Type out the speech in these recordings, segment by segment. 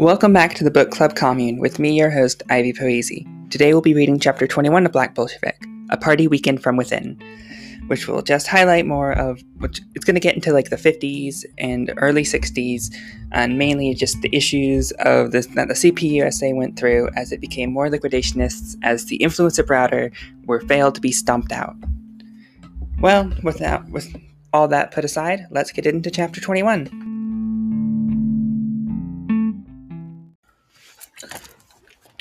Welcome back to the Book Club Commune with me, your host, Ivy Poesi. Today we'll be reading chapter 21 of Black Bolshevik, A Party Weekend from Within, which will just highlight more of which it's going to get into like the 50s and early 60s, and mainly just the issues of this that the CPUSA went through as it became more liquidationists as the influence of Browder were failed to be stomped out. Well, with that, with all that put aside, let's get into chapter 21.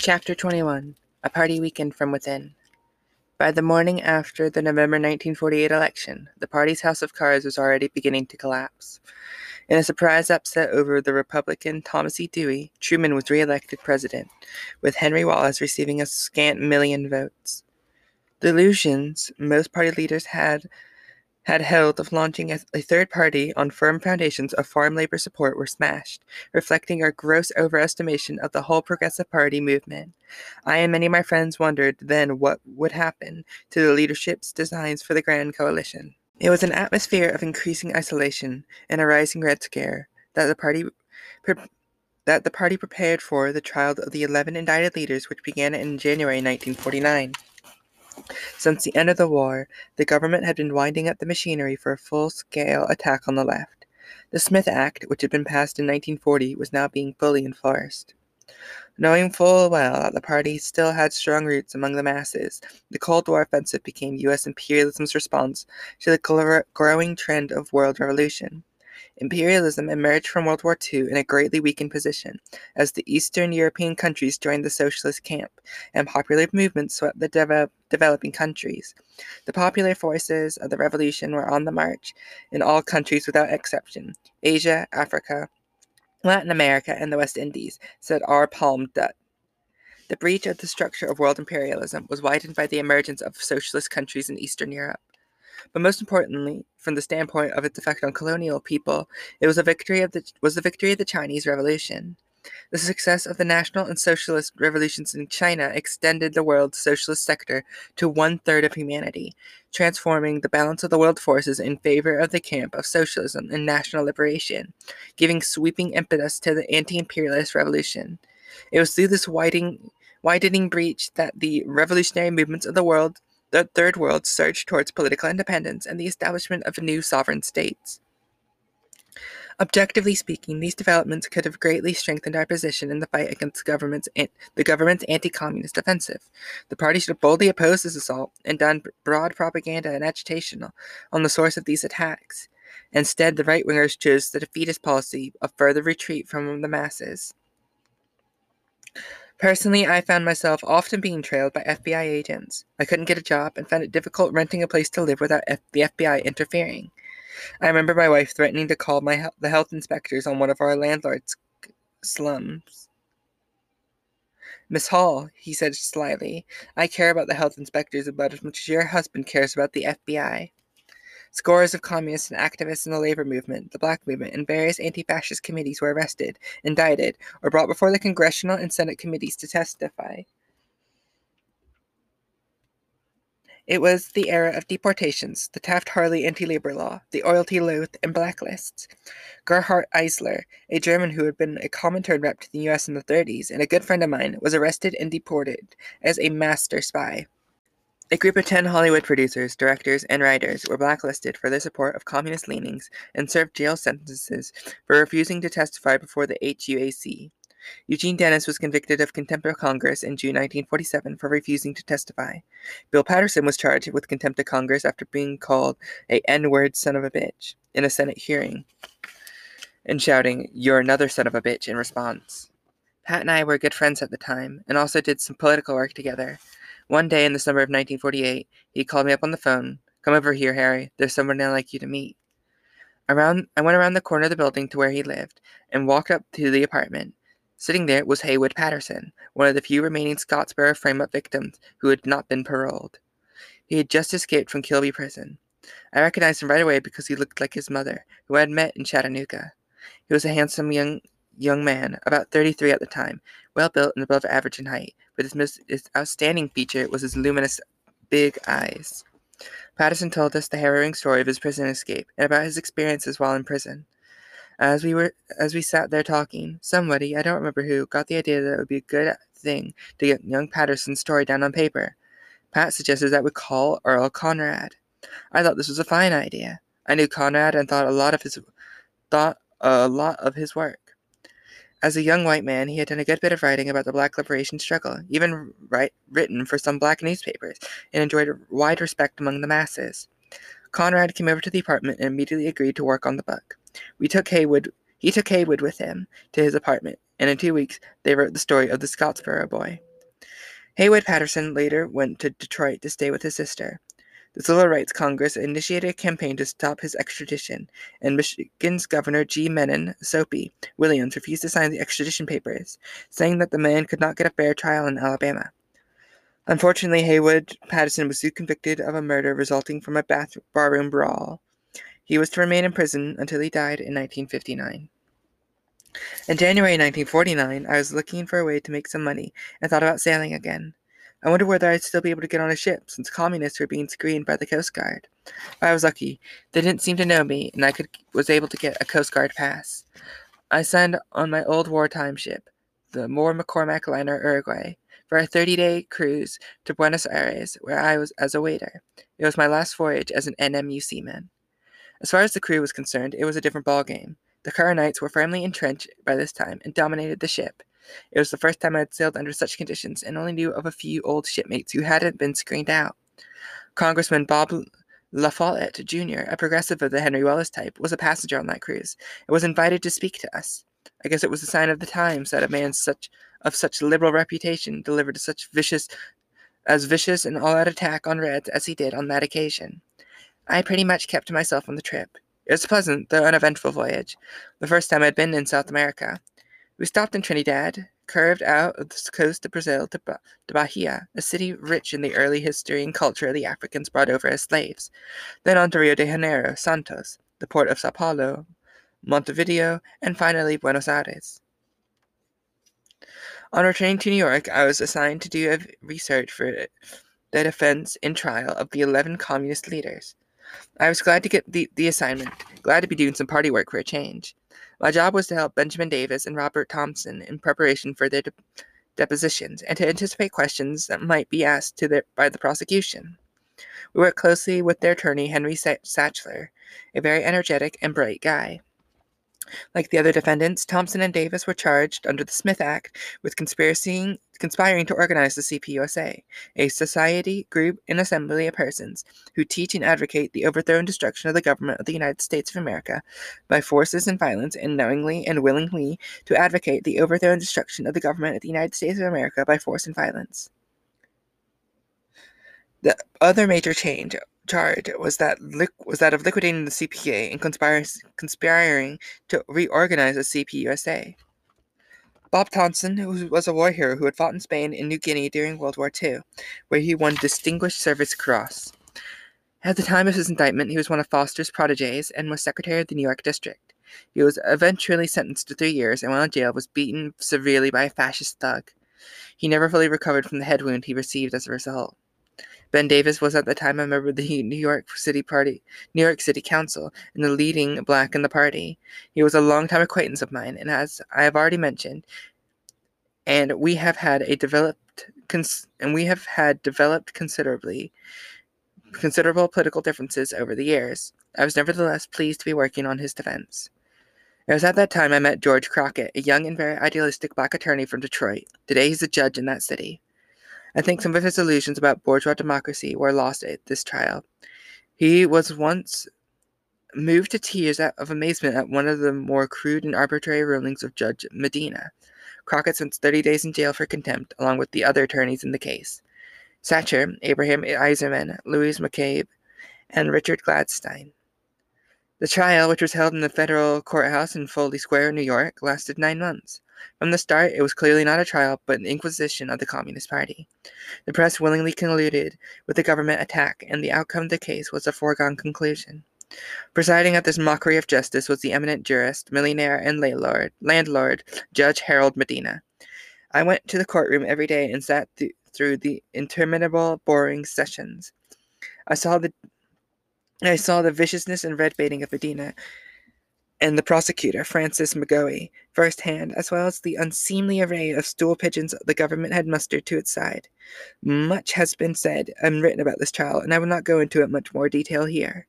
Chapter 21 A Party Weekend from Within. By the morning after the November 1948 election, the party's house of cards was already beginning to collapse. In a surprise upset over the Republican Thomas E. Dewey, Truman was reelected president, with Henry Wallace receiving a scant million votes. The illusions most party leaders had had held of launching a, third party on firm foundations of farm labor support were smashed, reflecting our gross overestimation of the whole Progressive Party movement. I and many of my friends wondered then what would happen to the leadership's designs for the Grand Coalition. It was an atmosphere of increasing isolation and a rising Red Scare that the party pre- that the party prepared for the trial of the 11 indicted leaders which began in January 1949. Since the end of the war, the government had been winding up the machinery for a full scale attack on the left. The Smith Act, which had been passed in 1940, was now being fully enforced. Knowing full well that the party still had strong roots among the masses, the Cold War offensive became U.S. imperialism's response to the growing trend of world revolution. Imperialism emerged from World War II in a greatly weakened position as the Eastern European countries joined the socialist camp and popular movements swept the de- developing countries. The popular forces of the revolution were on the march in all countries without exception Asia, Africa, Latin America, and the West Indies, said R. Palme Dutt. The breach of the structure of world imperialism was widened by the emergence of socialist countries in Eastern Europe. But most importantly, from the standpoint of its effect on colonial people, it was a victory of the was the victory of the Chinese Revolution. The success of the national and socialist revolutions in China extended the world's socialist sector to one third of humanity, transforming the balance of the world forces in favor of the camp of socialism and national liberation, giving sweeping impetus to the anti imperialist revolution. It was through this widening, widening breach that the revolutionary movements of the world the Third World surged towards political independence and the establishment of new sovereign states. Objectively speaking, these developments could have greatly strengthened our position in the fight against government's, the government's anti-communist offensive. The party should have boldly opposed this assault and done broad propaganda and agitation on the source of these attacks. Instead, the right-wingers chose the defeatist policy of further retreat from the masses. Personally, I found myself often being trailed by FBI agents. I couldn't get a job and found it difficult renting a place to live without F- the FBI interfering. I remember my wife threatening to call my the health inspectors on one of our landlord's slums. Miss Hall, he said slyly, I care about the health inspectors about as much as your husband cares about the FBI. Scores of communists and activists in the labor movement, the black movement, and various anti fascist committees were arrested, indicted, or brought before the congressional and Senate committees to testify. It was the era of deportations, the Taft Hartley anti labor law, the Loyalty Oath, and blacklists. Gerhard Eisler, a German who had been a Comintern rep to the US in the 30s and a good friend of mine, was arrested and deported as a master spy. A group of 10 Hollywood producers, directors, and writers were blacklisted for their support of communist leanings and served jail sentences for refusing to testify before the HUAC. Eugene Dennis was convicted of contempt of Congress in June 1947 for refusing to testify. Bill Patterson was charged with contempt of Congress after being called a N-word son of a bitch in a Senate hearing and shouting, You're another son of a bitch in response. Pat and I were good friends at the time and also did some political work together. One day in the summer of 1948, he called me up on the phone. Come over here, Harry. There's someone I'd like you to meet. Around, I went around the corner of the building to where he lived and walked up to the apartment. Sitting there was Haywood Patterson, one of the few remaining Scottsboro frame up victims who had not been paroled. He had just escaped from Kilby Prison. I recognized him right away because he looked like his mother, who I had met in Chattanooga. He was a handsome young young man, about 33 at the time, well built and above average in height, but his most his outstanding feature was his luminous big eyes. Patterson told us the harrowing story of his prison escape and about his experiences while in prison. As we were as we sat there talking, somebody, I don't remember who, got the idea that it would be a good thing to get young Patterson's story down on paper. Pat suggested that we call Earl Conrad. I thought this was a fine idea. I knew Conrad and thought a lot of his thought a lot of his work. As a young white man, he had done a good bit of writing about the black liberation struggle, even write, written for some black newspapers, and enjoyed wide respect among the masses. Conrad came over to the apartment and immediately agreed to work on the book. We took Haywood he took Haywood with him to his apartment, and in two weeks they wrote the story of the Scottsboro boy. Haywood Patterson later went to Detroit to stay with his sister. The Civil Rights Congress initiated a campaign to stop his extradition, and Michigan's Governor G. Mennen Soapy Williams refused to sign the extradition papers, saying that the man could not get a fair trial in Alabama. Unfortunately, Haywood Patterson was soon convicted of a murder resulting from a bath- barroom brawl. He was to remain in prison until he died in 1959. In January 1949, I was looking for a way to make some money and thought about sailing again. I wonder whether I'd still be able to get on a ship since communists were being screened by the Coast Guard. I was lucky. They didn't seem to know me, and I could was able to get a Coast Guard pass. I signed on my old wartime ship, the Moore McCormack liner Uruguay, for a 30-day cruise to Buenos Aires, where I was as a waiter. It was my last voyage as an NMU seaman. As far as the crew was concerned, it was a different ballgame. The Curranites were firmly entrenched by this time and dominated the ship. It was the first time I had sailed under such conditions and only knew of a few old shipmates who hadn't been screened out. Congressman Bob La Follette Jr., a progressive of the Henry Wallace type, was a passenger on that cruise and was invited to speak to us. I guess it was a sign of the times that a man such of such liberal reputation delivered such vicious as vicious and all out attack on Reds as he did on that occasion. I pretty much kept to myself on the trip. It was a pleasant, though uneventful voyage, the first time I'd been in South America. We stopped in Trinidad, curved out of the coast of Brazil to, ba- to Bahia, a city rich in the early history and culture the Africans brought over as slaves, then on to Rio de Janeiro, Santos, the port of Sao Paulo, Montevideo, and finally Buenos Aires. On returning to New York, I was assigned to do research for the defense and trial of the 11 communist leaders. I was glad to get the, the assignment, glad to be doing some party work for a change. My job was to help Benjamin Davis and Robert Thompson in preparation for their de- depositions and to anticipate questions that might be asked to their, by the prosecution. We worked closely with their attorney, Henry Sacher, a very energetic and bright guy. Like the other defendants, Thompson and Davis were charged under the Smith Act with conspiracy, conspiring to organize the CPUSA, a society, group, and assembly of persons who teach and advocate the overthrow and destruction of the government of the United States of America by forces and violence, and knowingly and willingly to advocate the overthrow and destruction of the government of the United States of America by force and violence. The other major change charge was that was that of liquidating the CPA and conspiring, conspiring to reorganize the CPUSA. Bob Thompson, who was a war hero who had fought in Spain and New Guinea during World War II, where he won Distinguished Service Cross. At the time of his indictment, he was one of Foster's proteges and was Secretary of the New York District. He was eventually sentenced to three years and while in jail was beaten severely by a fascist thug. He never fully recovered from the head wound he received as a result. Ben Davis was at the time a member of the New York City Party, New York City Council, and the leading black in the party. He was a longtime acquaintance of mine, and as I have already mentioned, and we have had a developed cons- and we have had developed considerably considerable political differences over the years. I was nevertheless pleased to be working on his defense. It was at that time I met George Crockett, a young and very idealistic black attorney from Detroit. Today he's a judge in that city. I think some of his illusions about bourgeois democracy were lost at this trial. He was once moved to tears of amazement at one of the more crude and arbitrary rulings of Judge Medina. Crockett spent 30 days in jail for contempt, along with the other attorneys in the case. Sacher, Abraham Isserman, Louise McCabe, and Richard Gladstein. The trial, which was held in the federal courthouse in Foley Square, New York, lasted nine months. From the start, it was clearly not a trial, but an inquisition of the Communist Party. The press willingly colluded with the government attack, and the outcome of the case was a foregone conclusion. Presiding at this mockery of justice was the eminent jurist, millionaire, and landlord, landlord Judge Harold Medina. I went to the courtroom every day and sat th- through the interminable, boring sessions. I saw the I saw the viciousness and red baiting of Medina, and the prosecutor, Francis McGohey, firsthand, as well as the unseemly array of stool pigeons the government had mustered to its side. Much has been said and written about this trial, and I will not go into it much more detail here.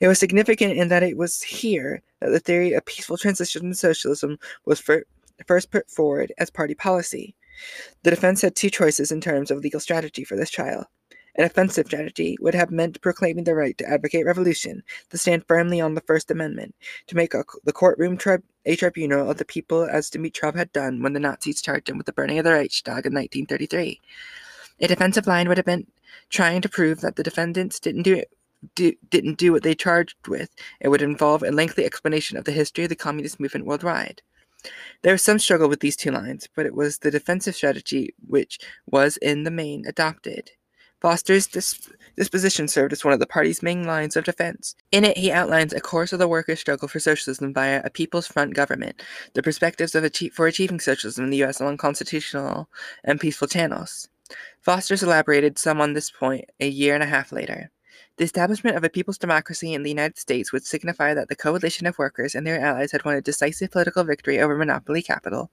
It was significant in that it was here that the theory of peaceful transition to socialism was first put forward as party policy. The defense had two choices in terms of legal strategy for this trial. An offensive strategy would have meant proclaiming the right to advocate revolution, to stand firmly on the First Amendment, to make a, the courtroom a tribunal of the people as Dimitrov had done when the Nazis charged him with the burning of the Reichstag in 1933. A defensive line would have been trying to prove that the defendants didn't do it. Do, didn't do what they charged with, it would involve a lengthy explanation of the history of the communist movement worldwide. There was some struggle with these two lines, but it was the defensive strategy which was in the main adopted. Foster's disp- disposition served as one of the party's main lines of defense. In it, he outlines a course of the workers' struggle for socialism via a People's Front government, the perspectives of achieve- for achieving socialism in the U.S. along constitutional and peaceful channels. Foster's elaborated some on this point a year and a half later. The establishment of a people's democracy in the United States would signify that the coalition of workers and their allies had won a decisive political victory over monopoly capital,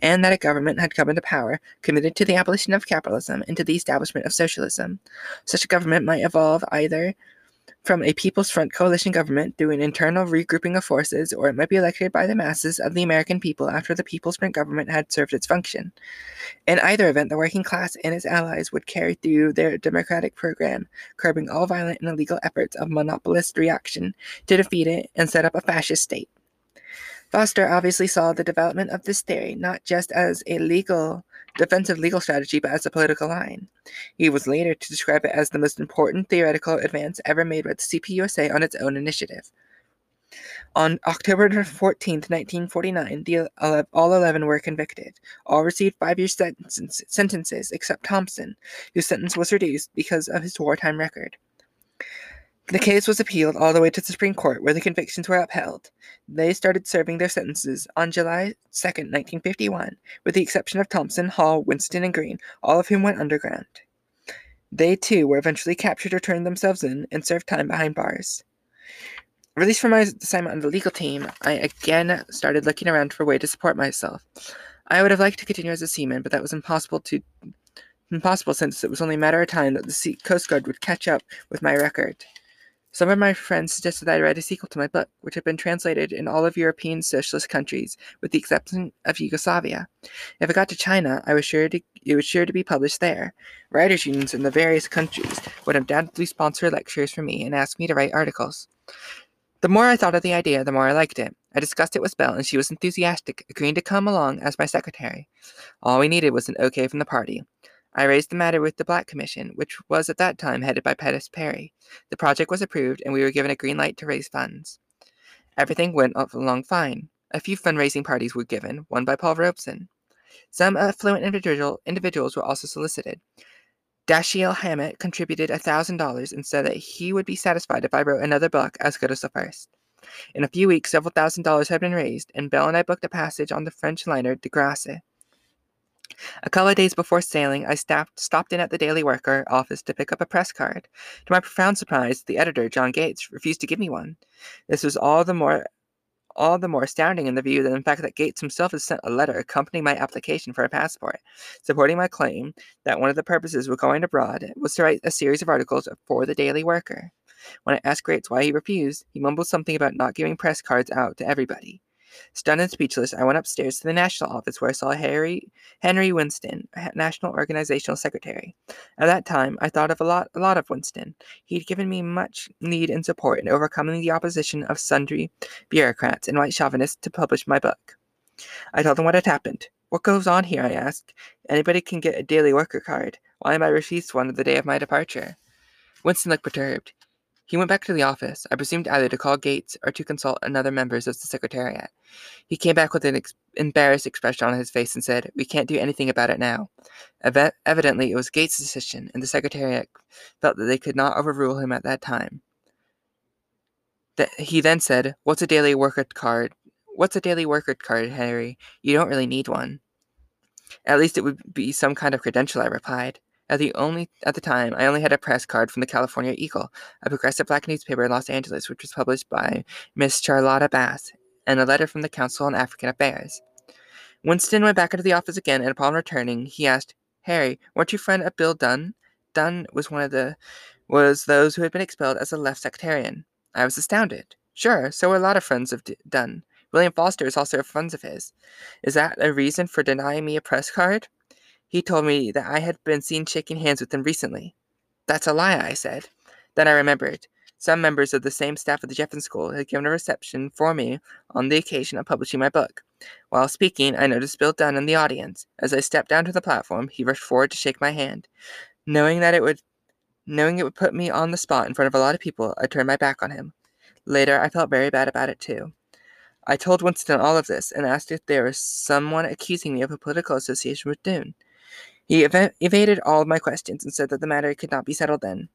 and that a government had come into power committed to the abolition of capitalism and to the establishment of socialism. Such a government might evolve either from a People's Front coalition government through an internal regrouping of forces, or it might be elected by the masses of the American people after the People's Front government had served its function. In either event, the working class and its allies would carry through their democratic program, curbing all violent and illegal efforts of monopolist reaction to defeat it and set up a fascist state. Foster obviously saw the development of this theory not just as a legal defensive legal strategy, but as a political line. He was later to describe it as the most important theoretical advance ever made by the CPUSA on its own initiative. On October 14, 1949, the, all 11 were convicted. All received five year sentences except Thompson, whose sentence was reduced because of his wartime record. The case was appealed all the way to the Supreme Court, where the convictions were upheld. They started serving their sentences on July 2, 1951, with the exception of Thompson, Hall, Winston, and Green, all of whom went underground. They too were eventually captured or turned themselves in and served time behind bars. Released from my assignment on the legal team, I again started looking around for a way to support myself. I would have liked to continue as a seaman, but that was impossible to impossible since it was only a matter of time that the Coast Guard would catch up with my record. Some of my friends suggested I write a sequel to my book, which had been translated in all of European socialist countries, with the exception of Yugoslavia. If it got to China, I was sure to, it was sure to be published there. Writers' unions in the various countries would undoubtedly sponsor lectures for me and ask me to write articles. The more I thought of the idea, the more I liked it. I discussed it with Belle, and she was enthusiastic, agreeing to come along as my secretary. All we needed was an okay from the party. I raised the matter with the Black Commission, which was at that time headed by Pettis Perry. The project was approved, and we were given a green light to raise funds. Everything went along fine. A few fundraising parties were given, one by Paul Robeson. Some affluent individual, individuals were also solicited. Dashiell Hammett contributed $1,000 and said that he would be satisfied if I wrote another book as good as the first. In a few weeks, several thousand dollars had been raised, and Bell and I booked a passage on the French liner De Grasse. A couple of days before sailing, I staffed, stopped in at the Daily Worker office to pick up a press card. To my profound surprise, the editor, John Gates, refused to give me one. This was all the more all the more astounding in the view that in fact that Gates himself has sent a letter accompanying my application for a passport, supporting my claim that one of the purposes of going abroad was to write a series of articles for the Daily Worker. When I asked Gates why he refused, he mumbled something about not giving press cards out to everybody. Stunned and speechless, I went upstairs to the national office where I saw Harry Henry Winston, National Organizational Secretary. At that time, I thought of a lot, a lot of Winston. He had given me much need and support in overcoming the opposition of sundry bureaucrats and white chauvinists to publish my book. I told him what had happened. What goes on here? I asked. Anybody can get a daily worker card. Why am I refused one on the day of my departure? Winston looked perturbed. He went back to the office, I presumed either to call Gates or to consult another members of the Secretariat. He came back with an ex- embarrassed expression on his face and said, We can't do anything about it now. Ev- evidently, it was Gates' decision, and the Secretariat felt that they could not overrule him at that time. That he then said, What's a daily worker card? What's a daily worker card, Harry? You don't really need one. At least it would be some kind of credential, I replied. At the only at the time, I only had a press card from the California Eagle, a progressive black newspaper in Los Angeles, which was published by Miss Charlotta Bass, and a letter from the Council on African Affairs. Winston went back into the office again, and upon returning, he asked, Harry, weren't you friend of Bill Dunne? Dunne was one of the was those who had been expelled as a left sectarian. I was astounded. Sure, so were a lot of friends of D- Dunne. William Foster is also a friend of his. Is that a reason for denying me a press card? He told me that I had been seen shaking hands with him recently. That's a lie, I said. Then I remembered. Some members of the same staff at the Jefferson School had given a reception for me on the occasion of publishing my book. While speaking, I noticed Bill Dunne in the audience. As I stepped down to the platform, he rushed forward to shake my hand. Knowing that it would knowing it would put me on the spot in front of a lot of people, I turned my back on him. Later, I felt very bad about it too. I told Winston all of this and asked if there was someone accusing me of a political association with Dunne. He ev- evaded all my questions and said that the matter could not be settled then.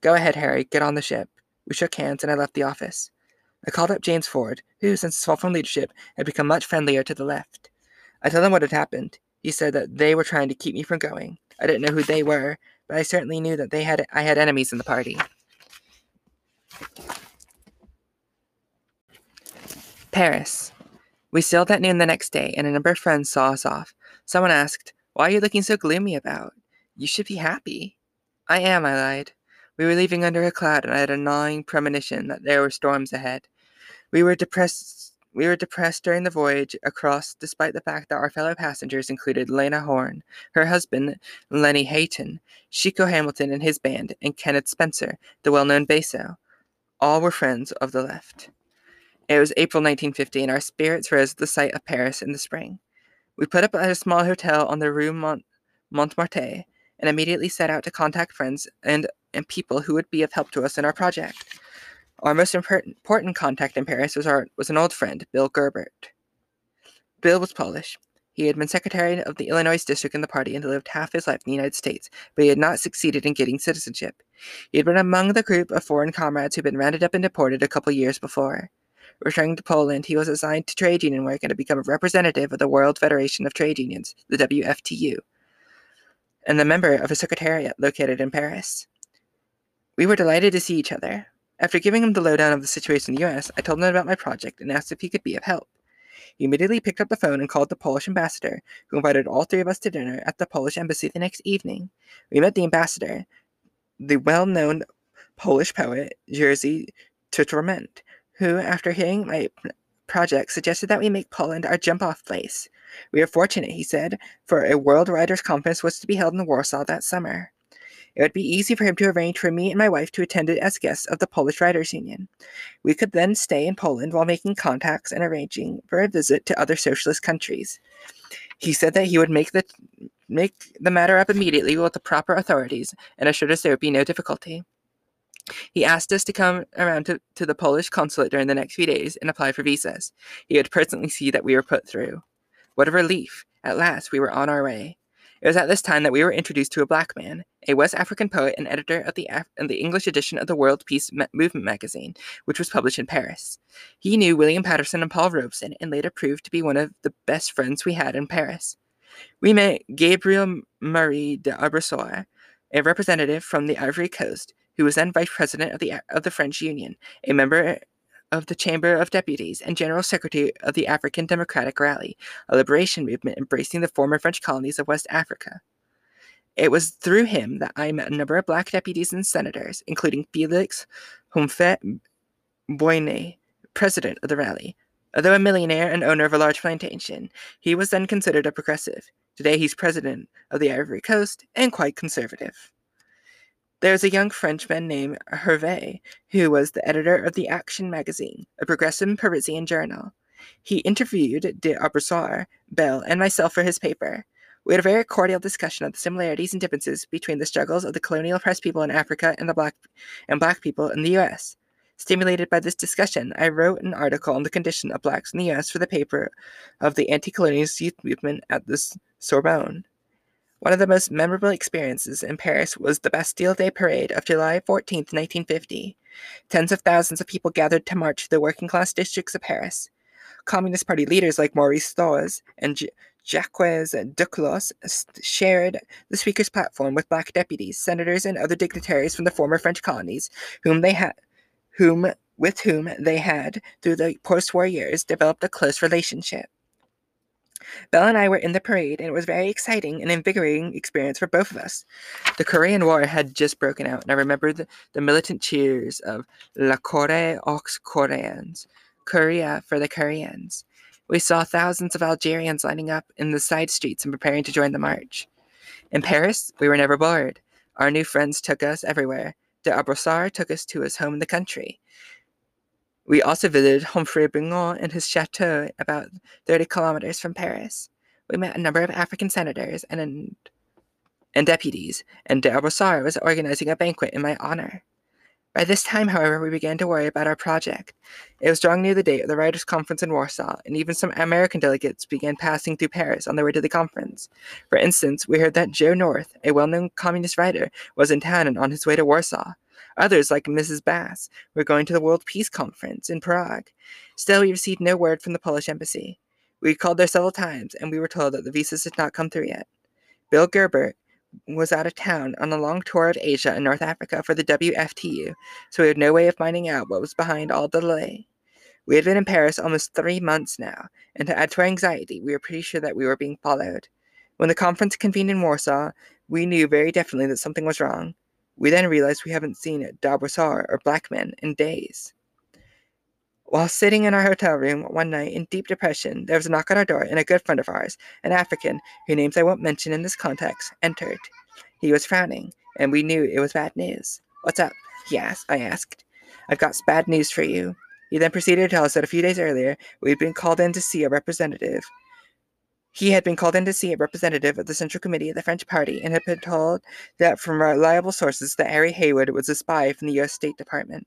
Go ahead, Harry, get on the ship. We shook hands and I left the office. I called up James Ford, who, since his fall from leadership, had become much friendlier to the left. I told him what had happened. He said that they were trying to keep me from going. I didn't know who they were, but I certainly knew that they had I had enemies in the party. Paris. We sailed at noon the next day, and a number of friends saw us off. Someone asked, Why are you looking so gloomy about? You should be happy. I am, I lied. We were leaving under a cloud, and I had a gnawing premonition that there were storms ahead. We were depressed we were depressed during the voyage across, despite the fact that our fellow passengers included Lena Horne, her husband, Lenny Hayton, Chico Hamilton and his band, and Kenneth Spencer, the well known basso. All were friends of the left. It was April 1950, and our spirits rose at the sight of Paris in the spring. We put up at a small hotel on the Rue Mont- Montmartre and immediately set out to contact friends and, and people who would be of help to us in our project. Our most important contact in Paris was, our, was an old friend, Bill Gebert. Bill was Polish. He had been secretary of the Illinois district in the party and lived half his life in the United States, but he had not succeeded in getting citizenship. He had been among the group of foreign comrades who had been rounded up and deported a couple years before. Returning to Poland, he was assigned to trade union work and had become a representative of the World Federation of Trade Unions, the WFTU, and a member of a secretariat located in Paris. We were delighted to see each other. After giving him the lowdown of the situation in the US, I told him about my project and asked if he could be of help. He immediately picked up the phone and called the Polish ambassador, who invited all three of us to dinner at the Polish embassy the next evening. We met the ambassador, the well known Polish poet Jerzy Putrament, who, after hearing my project, suggested that we make Poland our jump off place. We are fortunate, he said, for a World Writers' Conference was to be held in Warsaw that summer. It would be easy for him to arrange for me and my wife to attend it as guests of the Polish Writers Union. We could then stay in Poland while making contacts and arranging for a visit to other socialist countries. He said that he would make the make the matter up immediately with the proper authorities and assured us there would be no difficulty. He asked us to come around to, to the Polish consulate during the next few days and apply for visas. He would personally see that we were put through. What a relief! At last, we were on our way. It was at this time that we were introduced to a black man, a West African poet and editor of the, Af- the English edition of the World Peace Movement magazine, which was published in Paris. He knew William Patterson and Paul Robeson and later proved to be one of the best friends we had in Paris. We met Gabriel Marie d'Arboussier, a representative from the Ivory Coast, who was then vice president of the, of the French Union, a member of the Chamber of Deputies, and general secretary of the African Democratic Rally, a liberation movement embracing the former French colonies of West Africa. It was through him that I met a number of black deputies and senators, including Felix Humphet Boigny, president of the rally. Although a millionaire and owner of a large plantation, he was then considered a progressive. Today he's president of the Ivory Coast and quite conservative. There's a young Frenchman named Hervé who was the editor of the Action magazine, a progressive Parisian journal. He interviewed de Bell, and myself for his paper. We had a very cordial discussion of the similarities and differences between the struggles of the colonial oppressed people in Africa and the black and black people in the US. Stimulated by this discussion, I wrote an article on the condition of blacks in the US for the paper of the anti-colonialist youth movement at the Sorbonne. One of the most memorable experiences in Paris was the Bastille Day parade of July 14, 1950. Tens of thousands of people gathered to march through the working class districts of Paris. Communist Party leaders like Maurice Thorez and Jacques Duclos shared the speaker's platform with black deputies, senators, and other dignitaries from the former French colonies, whom they had, whom with whom they had, through the post war years, developed a close relationship. Belle and I were in the parade, and it was a very exciting and invigorating experience for both of us. The Korean War had just broken out, and I remember the, the militant cheers of La Corée aux Coréens, Korea for the Koreans. We saw thousands of Algerians lining up in the side streets and preparing to join the march. In Paris, we were never bored. Our new friends took us everywhere. D'Arboussier took us to his home in the country. We also visited Houphouët-Boigny and his chateau about 30 kilometers from Paris. We met a number of African senators and, and deputies, and Arboussier was organizing a banquet in my honor. By this time, however, we began to worry about our project. It was drawing near the date of the Writers' Conference in Warsaw, and even some American delegates began passing through Paris on their way to the conference. For instance, we heard that Joe North, a well known communist writer, was in town and on his way to Warsaw. Others, like Mrs. Bass, were going to the World Peace Conference in Prague. Still, we received no word from the Polish embassy. We called there several times, and we were told that the visas had not come through yet. Bill Gebert was out of town on a long tour of Asia and North Africa for the WFTU, so we had no way of finding out what was behind all the delay. We had been in Paris almost three months now, and to add to our anxiety, we were pretty sure that we were being followed. When the conference convened in Warsaw, we knew very definitely that something was wrong. We then realized we haven't seen d'Arboussier or black men in days. While sitting in our hotel room one night in deep depression, there was a knock on our door, and a good friend of ours, an African, whose names I won't mention in this context, entered. He was frowning, and we knew it was bad news. What's up? He asked. I asked. I've got bad news for you. He then proceeded to tell us that a few days earlier we'd been called in to see a representative he had been called in to see a representative of the Central Committee of the French Party and had been told that from reliable sources that Harry Haywood was a spy from the U.S. State Department.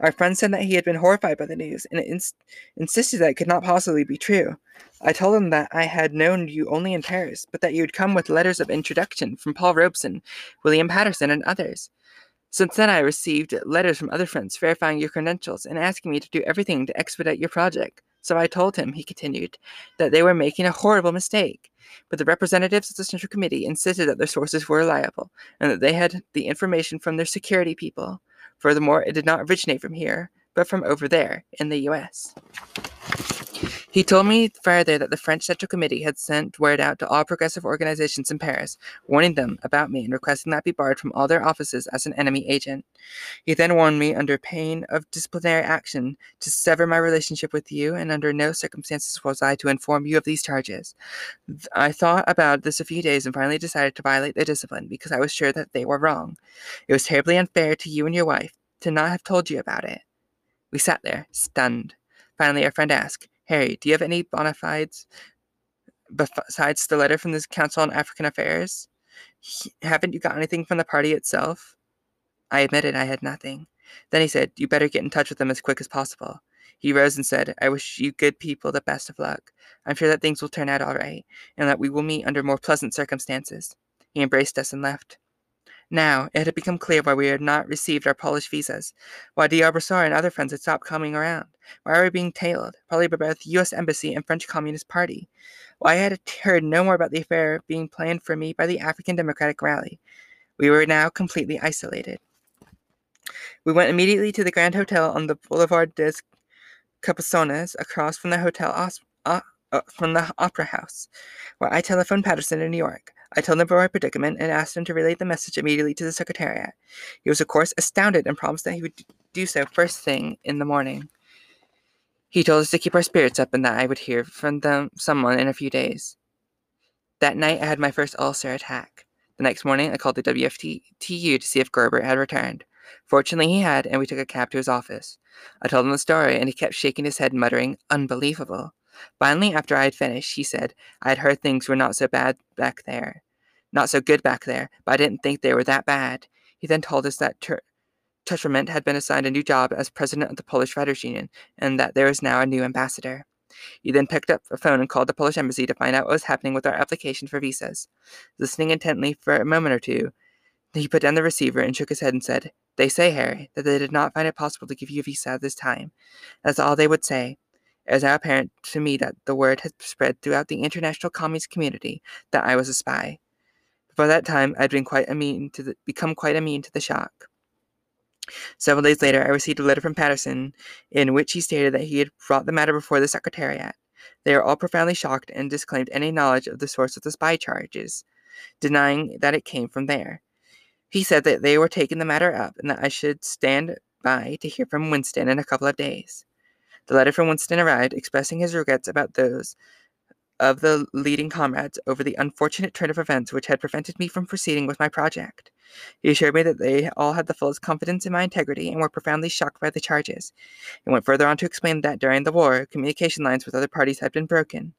Our friend said that he had been horrified by the news and ins- insisted that it could not possibly be true. I told him that I had known you only in Paris, but that you had come with letters of introduction from Paul Robeson, William Patterson, and others. Since then, I received letters from other friends verifying your credentials and asking me to do everything to expedite your project. So I told him, he continued, that they were making a horrible mistake. But the representatives of the Central Committee insisted that their sources were reliable and that they had the information from their security people. Furthermore, it did not originate from here, but from over there in the US. He told me further that the French Central Committee had sent word out to all progressive organizations in Paris, warning them about me and requesting that I be barred from all their offices as an enemy agent. He then warned me, under pain of disciplinary action, to sever my relationship with you, and under no circumstances was I to inform you of these charges. I thought about this a few days and finally decided to violate their discipline because I was sure that they were wrong. It was terribly unfair to you and your wife to not have told you about it. We sat there, stunned. Finally, our friend asked, Harry, do you have any bona fides besides the letter from the Council on African Affairs? Haven't you got anything from the party itself? I admitted I had nothing. Then he said, You better get in touch with them as quick as possible. He rose and said, I wish you good people the best of luck. I'm sure that things will turn out all right, and that we will meet under more pleasant circumstances. He embraced us and left. Now, it had become clear why we had not received our Polish visas, why D'Arboussier and other friends had stopped coming around, why we were being tailed, probably by both the U.S. Embassy and French Communist Party, why I had heard no more about the affair being planned for me by the African Democratic Rally. We were now completely isolated. We went immediately to the Grand Hotel on the Boulevard des Capucines, across from the hotel uh, uh, from the Opera House, where I telephoned Patterson in New York. I told him of our predicament and asked him to relay the message immediately to the Secretariat. He was, of course, astounded and promised that he would do so first thing in the morning. He told us to keep our spirits up and that I would hear from them someone in a few days. That night, I had my first ulcer attack. The next morning, I called the WFTU to see if Gebert had returned. Fortunately, he had, and we took a cab to his office. I told him the story, and he kept shaking his head, muttering, Unbelievable. Finally, after I had finished, he said, I had heard things were not so bad back there. Not so good back there, but I didn't think they were that bad. He then told us that Tur- had been assigned a new job as president of the Polish Writers Union, and that there is now a new ambassador. He then picked up a phone and called the Polish embassy to find out what was happening with our application for visas. Listening intently for a moment or two, he put down the receiver and shook his head and said, They say, Harry, that they did not find it possible to give you a visa at this time. That's all they would say. It is now apparent to me that the word had spread throughout the international communist community that I was a spy. Before that time, I had been quite immune to the, become quite immune to the shock. Several days later, I received a letter from Patterson in which he stated that he had brought the matter before the Secretariat. They are all profoundly shocked and disclaimed any knowledge of the source of the spy charges, denying that it came from there. He said that they were taking the matter up and that I should stand by to hear from Winston in a couple of days. The letter from Winston arrived, expressing his regrets about those of the leading comrades over the unfortunate turn of events which had prevented me from proceeding with my project. He assured me that they all had the fullest confidence in my integrity and were profoundly shocked by the charges. He went further on to explain that during the war, communication lines with other parties had been broken.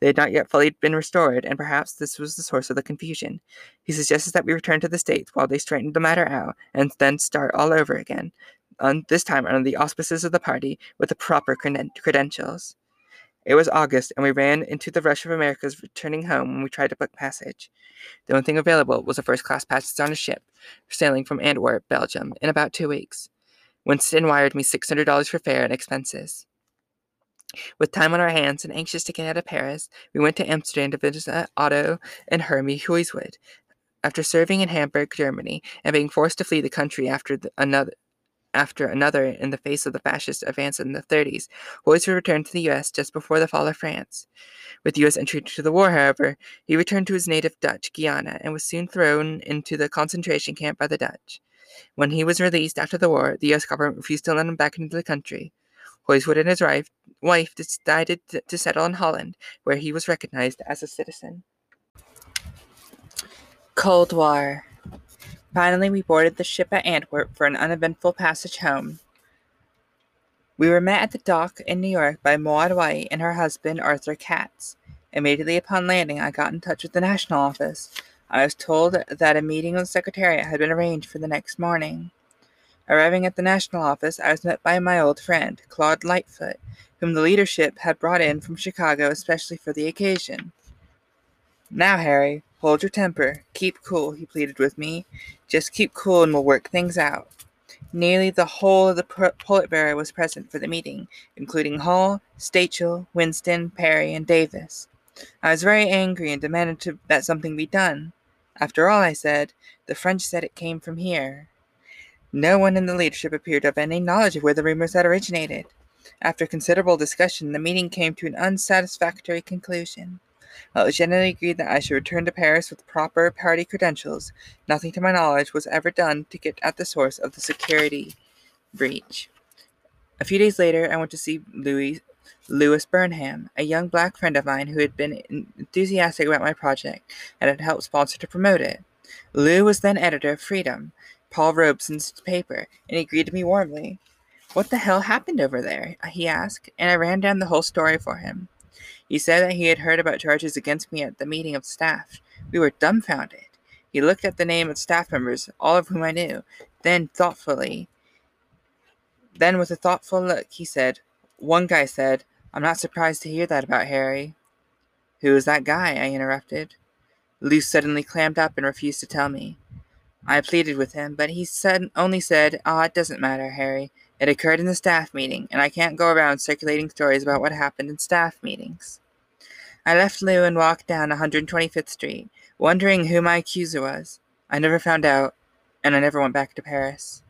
They had not yet fully been restored, and perhaps this was the source of the confusion. He suggested that we return to the States while they straighten the matter out, and then start all over again, on this time under the auspices of the party with the proper creden- credentials. It was August, and we ran into the rush of Americans returning home when we tried to book passage. The only thing available was a first class passage on a ship sailing from Antwerp, Belgium, in about two weeks. Winston wired me $600 for fare and expenses. With time on our hands and anxious to get out of Paris, we went to Amsterdam to visit uh, Otto and Hermie Huiswoud. After serving in Hamburg, Germany, and being forced to flee the country after the, another after another in the face of the fascist advance in the 30s, Boyce returned to the U.S. just before the fall of France. With U.S. entry into the war, however, he returned to his native Dutch Guiana and was soon thrown into the concentration camp by the Dutch. When he was released after the war, the U.S. government refused to let him back into the country. Huiswoud and his wife decided to settle in Holland, where he was recognized as a citizen. Cold War Finally, we boarded the ship at Antwerp for an uneventful passage home. We were met at the dock in New York by Maud White and her husband, Arthur Katz. Immediately upon landing, I got in touch with the national office. I was told that a meeting with the Secretariat had been arranged for the next morning. Arriving at the national office, I was met by my old friend, Claude Lightfoot, whom the leadership had brought in from Chicago especially for the occasion. Now, Harry, hold your temper. Keep cool, he pleaded with me. Just keep cool and we'll work things out. Nearly the whole of the Politburo was present for the meeting, including Hall, Stachel, Winston, Perry, and Davis. I was very angry and demanded to, that something be done. After all, I said, the French said it came from here. No one in the leadership appeared to have any knowledge of where the rumors had originated. After considerable discussion, the meeting came to an unsatisfactory conclusion. It was generally agreed that I should return to Paris with proper party credentials, nothing to my knowledge was ever done to get at the source of the security breach. A few days later, I went to see Louis, Louis Burnham, a young black friend of mine who had been enthusiastic about my project and had helped sponsor to promote it. Lou was then editor of Freedom, Paul Robeson's paper, and he greeted me warmly. What the hell happened over there? he asked, and I ran down the whole story for him. He said that he had heard about charges against me at the meeting of staff. We were dumbfounded. He looked at the name of staff members, all of whom I knew, then thoughtfully. Then, with a thoughtful look, he said, One guy said, I'm not surprised to hear that about Harry. Who is that guy? I interrupted. Luce suddenly clammed up and refused to tell me. I pleaded with him, but he said only said, Ah, oh, it doesn't matter, Harry. It occurred in the staff meeting, and I can't go around circulating stories about what happened in staff meetings. I left Lou and walked down 125th Street, wondering who my accuser was. I never found out, and I never went back to Paris.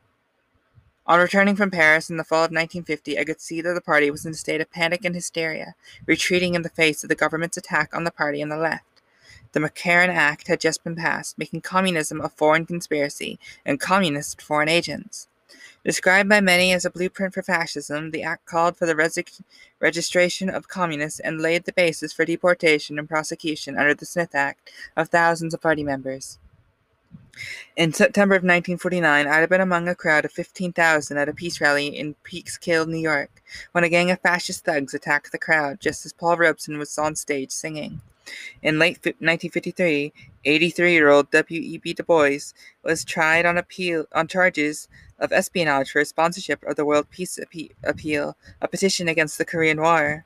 On returning from Paris in the fall of 1950, I could see that the party was in a state of panic and hysteria, retreating in the face of the government's attack on the party on the left. The McCarran Act had just been passed, making communism a foreign conspiracy and communists foreign agents. Described by many as a blueprint for fascism, the act called for the resi- registration of communists and laid the basis for deportation and prosecution under the Smith Act of thousands of party members. In September of 1949, I had been among a crowd of 15,000 at a peace rally in Peekskill, New York, when a gang of fascist thugs attacked the crowd just as Paul Robeson was on stage singing. In late 1953, 83-year-old W.E.B. Du Bois was tried on appeal on charges of espionage for his sponsorship of the World Peace Appeal, a petition against the Korean War.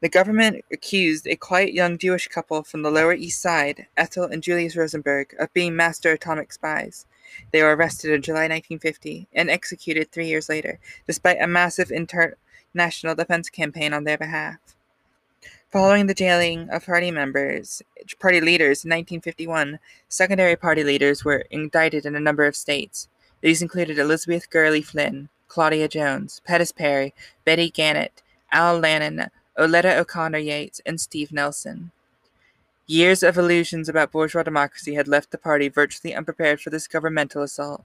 The government accused a quiet young Jewish couple from the Lower East Side, Ethel and Julius Rosenberg, of being master atomic spies. They were arrested in July 1950 and executed three years later, despite a massive international defense campaign on their behalf. Following the jailing of party members, party leaders in 1951, secondary party leaders were indicted in a number of states. These included Elizabeth Gurley Flynn, Claudia Jones, Pettis Perry, Betty Gannett, Al Lannon, Oleta O'Connor Yates, and Steve Nelson. Years of illusions about bourgeois democracy had left the party virtually unprepared for this governmental assault.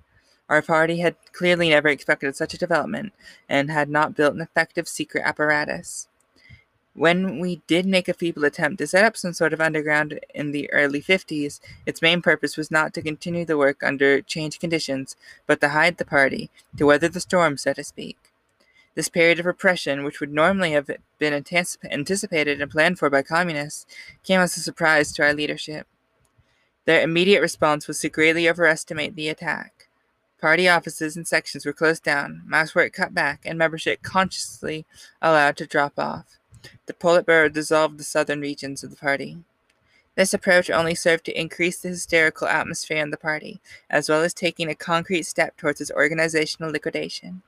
Our party had clearly never expected such a development and had not built an effective secret apparatus. When we did make a feeble attempt to set up some sort of underground in the early 50s, its main purpose was not to continue the work under changed conditions, but to hide the party, to weather the storm, so to speak. This period of repression, which would normally have been anticipated and planned for by communists, came as a surprise to our leadership. Their immediate response was to greatly overestimate the attack. Party offices and sections were closed down, mass work cut back, and membership consciously allowed to drop off. The Politburo dissolved the southern regions of the party. This approach only served to increase the hysterical atmosphere in the party, as well as taking a concrete step towards its organizational liquidation.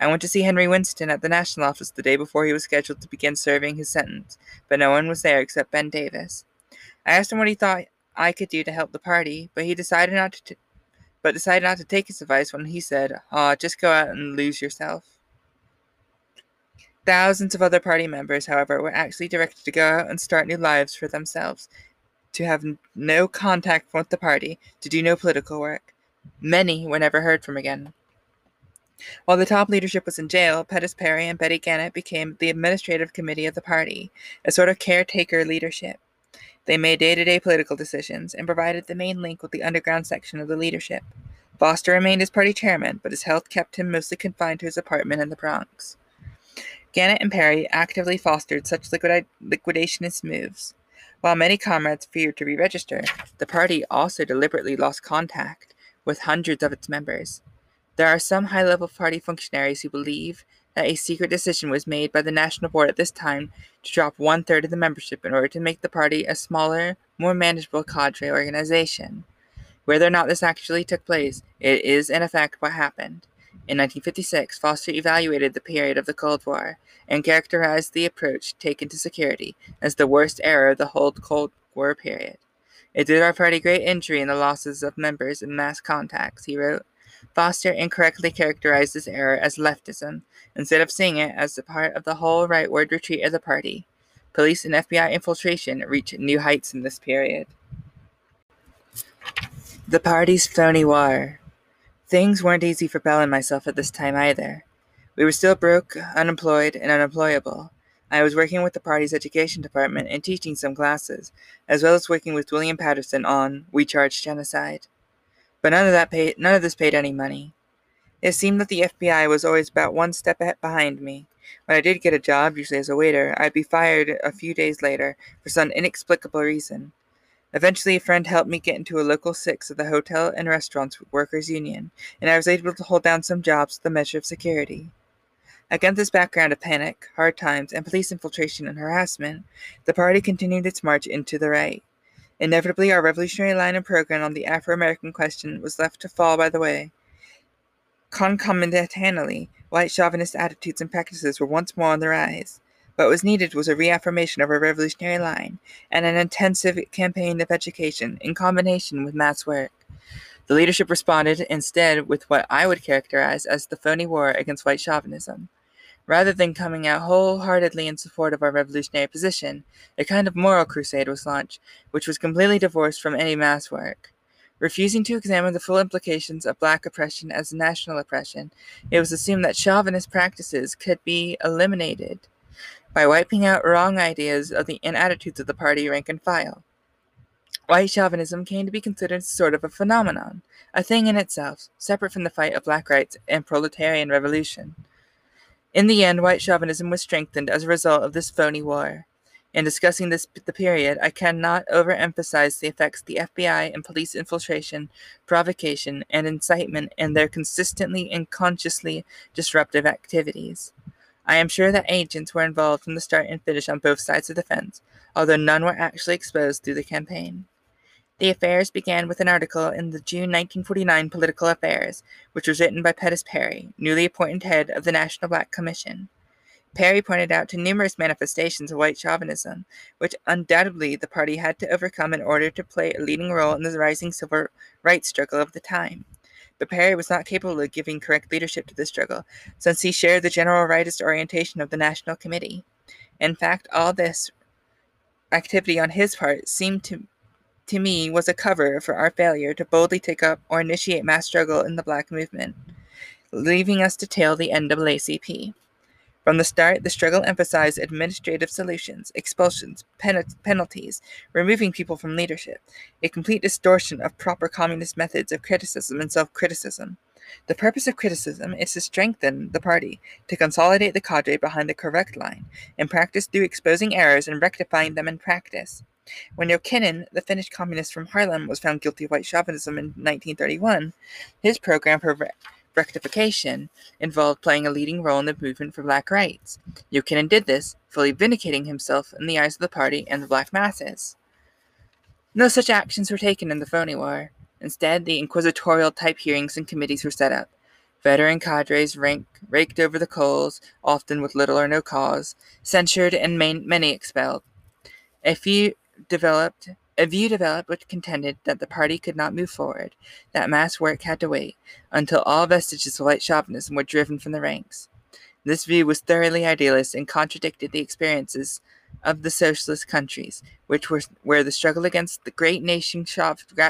I went to see Henry Winston at the National Office the day before he was scheduled to begin serving his sentence, but no one was there except Ben Davis. I asked him what he thought I could do to help the party, but he decided not to, t- but decided not to take his advice when he said, "Ah, oh, just go out and lose yourself." Thousands of other party members, however, were actually directed to go out and start new lives for themselves, to have no contact with the party, to do no political work. Many were never heard from again. While the top leadership was in jail, Pettis Perry and Betty Gannett became the administrative committee of the party, a sort of caretaker leadership. They made day to day political decisions and provided the main link with the underground section of the leadership. Foster remained as party chairman, but his health kept him mostly confined to his apartment in the Bronx. Gannett and Perry actively fostered such liquid- liquidationist moves. While many comrades feared to re register, the party also deliberately lost contact with hundreds of its members. There are some high level party functionaries who believe that a secret decision was made by the National Board at this time to drop one third of the membership in order to make the party a smaller, more manageable cadre organization. Whether or not this actually took place, it is in effect what happened. In 1956, Foster evaluated the period of the Cold War and characterized the approach taken to security as the worst era of the whole Cold War period. It did our party great injury in the losses of members and mass contacts, he wrote. Foster incorrectly characterized this error as leftism, instead of seeing it as part of the whole rightward retreat of the party. Police and FBI infiltration reached new heights in this period. The party's phony war. Things weren't easy for Belle and myself at this time either. We were still broke, unemployed, and unemployable. I was working with the party's education department and teaching some classes, as well as working with William Patterson on We Charge Genocide. But none of that paid none of this paid any money. It seemed that the FBI was always about one step behind me. When I did get a job, usually as a waiter, I'd be fired a few days later for some inexplicable reason. Eventually, a friend helped me get into a local six of the Hotel and Restaurants Workers Union, and I was able to hold down some jobs with a measure of security. Against this background of panic, hard times, and police infiltration and harassment, the party continued its march into the right. Inevitably, our revolutionary line and program on the Afro American question was left to fall by the way. Concomitantly, white chauvinist attitudes and practices were once more on the rise. What was needed was a reaffirmation of our revolutionary line and an intensive campaign of education in combination with mass work. The leadership responded instead with what I would characterize as the phony war against white chauvinism. Rather than coming out wholeheartedly in support of our revolutionary position, a kind of moral crusade was launched, which was completely divorced from any mass work. Refusing to examine the full implications of black oppression as national oppression, it was assumed that chauvinist practices could be eliminated by wiping out wrong ideas of the and attitudes of the party rank and file. White chauvinism came to be considered sort of a phenomenon, a thing in itself, separate from the fight of black rights and proletarian revolution. In the end, white chauvinism was strengthened as a result of this phony war. In discussing this the period, I cannot overemphasize the effects the FBI and police infiltration, provocation, and incitement and their consistently and consciously disruptive activities. I am sure that agents were involved from the start and finish on both sides of the fence, although none were actually exposed through the campaign. The affairs began with an article in the June 1949 Political Affairs, which was written by Pettis Perry, newly appointed head of the National Black Commission. Perry pointed out to numerous manifestations of white chauvinism, which undoubtedly the party had to overcome in order to play a leading role in the rising civil rights struggle of the time. But Perry was not capable of giving correct leadership to the struggle, since he shared the general rightist orientation of the National Committee. In fact, all this activity on his part seemed to to me was a cover for our failure to boldly take up or initiate mass struggle in the black movement, leaving us to tail the NAACP. From the start, the struggle emphasized administrative solutions, expulsions, pen- penalties, removing people from leadership, a complete distortion of proper communist methods of criticism and self criticism. The purpose of criticism is to strengthen the party, to consolidate the cadre behind the correct line, in practice through exposing errors and rectifying them in practice. When Jokinen, the Finnish communist from Harlem, was found guilty of white chauvinism in 1931, his program for rectification involved playing a leading role in the movement for black rights. Jokinen did this, fully vindicating himself in the eyes of the party and the black masses. No such actions were taken in the Phoney War. Instead, the inquisitorial type hearings and committees were set up. Veteran cadres rank, raked over the coals, often with little or no cause, censured, and main, many expelled. A few developed a view developed which contended that the party could not move forward, that mass work had to wait until all vestiges of white chauvinism were driven from the ranks. This view was thoroughly idealist and contradicted the experiences of the socialist countries, which were where the struggle against the great nation,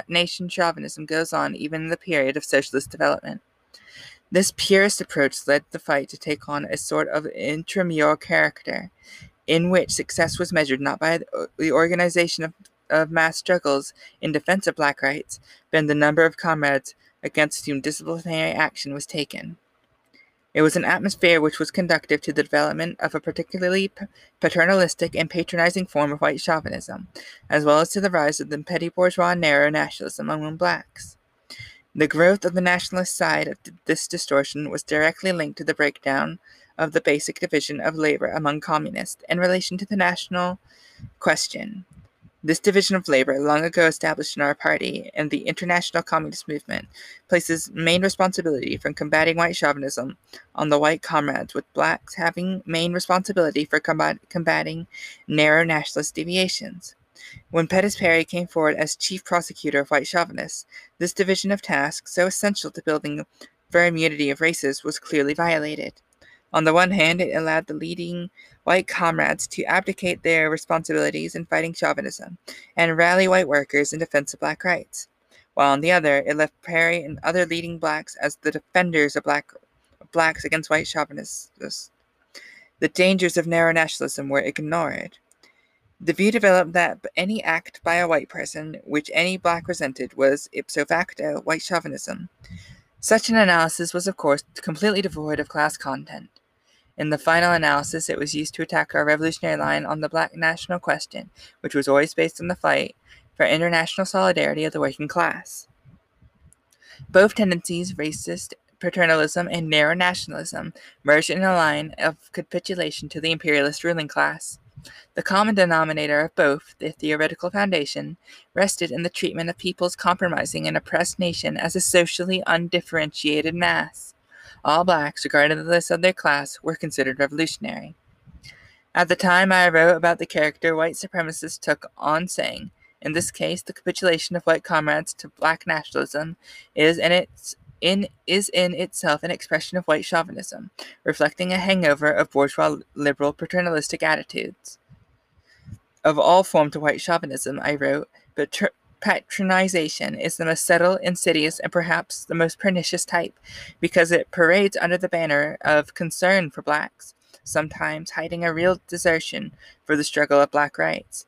nation chauvinism goes on even in the period of socialist development. This purist approach led the fight to take on a sort of intramural character, in which success was measured not by the organization of of mass struggles in defense of black rights been the number of comrades against whom disciplinary action was taken. It was an atmosphere which was conducive to the development of a particularly paternalistic and patronizing form of white chauvinism, as well as to the rise of the petty bourgeois narrow nationalism among blacks. The growth of the nationalist side of this distortion was directly linked to the breakdown of the basic division of labor among communists in relation to the national question, this division of labor, long ago established in our party and the international communist movement, places main responsibility for combating white chauvinism on the white comrades, with blacks having main responsibility for combat- combating narrow nationalist deviations. When Pettis Perry came forward as chief prosecutor of white chauvinists, this division of tasks, so essential to building firm unity of races, was clearly violated. On the one hand, it allowed the leading white comrades to abdicate their responsibilities in fighting chauvinism and rally white workers in defense of black rights, while on the other, it left Perry and other leading blacks as the defenders of black blacks against white chauvinists. The dangers of narrow nationalism were ignored. The view developed that any act by a white person which any black resented was ipso facto white chauvinism. Such an analysis was, of course, completely devoid of class content. In the final analysis, it was used to attack our revolutionary line on the black national question, which was always based on the fight for international solidarity of the working class. Both tendencies, racist paternalism and narrow nationalism, merged in a line of capitulation to the imperialist ruling class. The common denominator of both, the theoretical foundation, rested in the treatment of peoples compromising an oppressed nation as a socially undifferentiated mass all blacks, regardless of their class, were considered revolutionary. At the time I wrote about the character white supremacists took on saying, in this case, the capitulation of white comrades to black nationalism is in its in is in itself an expression of white chauvinism, reflecting a hangover of bourgeois liberal paternalistic attitudes. Of all forms of white chauvinism, I wrote, but ter- patronization is the most subtle, insidious, and perhaps the most pernicious type, because it parades under the banner of concern for blacks, sometimes hiding a real desertion for the struggle of black rights.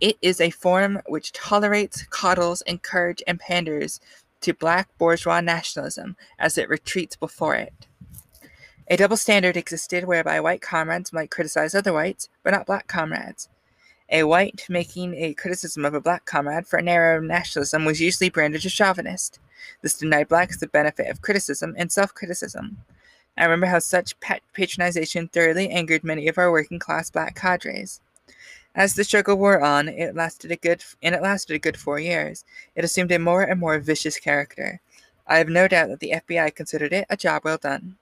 It is a form which tolerates, coddles, encourages, and panders to black bourgeois nationalism as it retreats before it. A double standard existed whereby white comrades might criticize other whites, but not black comrades. A white making a criticism of a black comrade for narrow nationalism was usually branded as chauvinist. This denied blacks the benefit of criticism and self criticism. I remember how such pat- patronization thoroughly angered many of our working class black cadres. As the struggle wore on, it lasted a good and it lasted a good four years. It assumed a more and more vicious character. I have no doubt that the FBI considered it a job well done.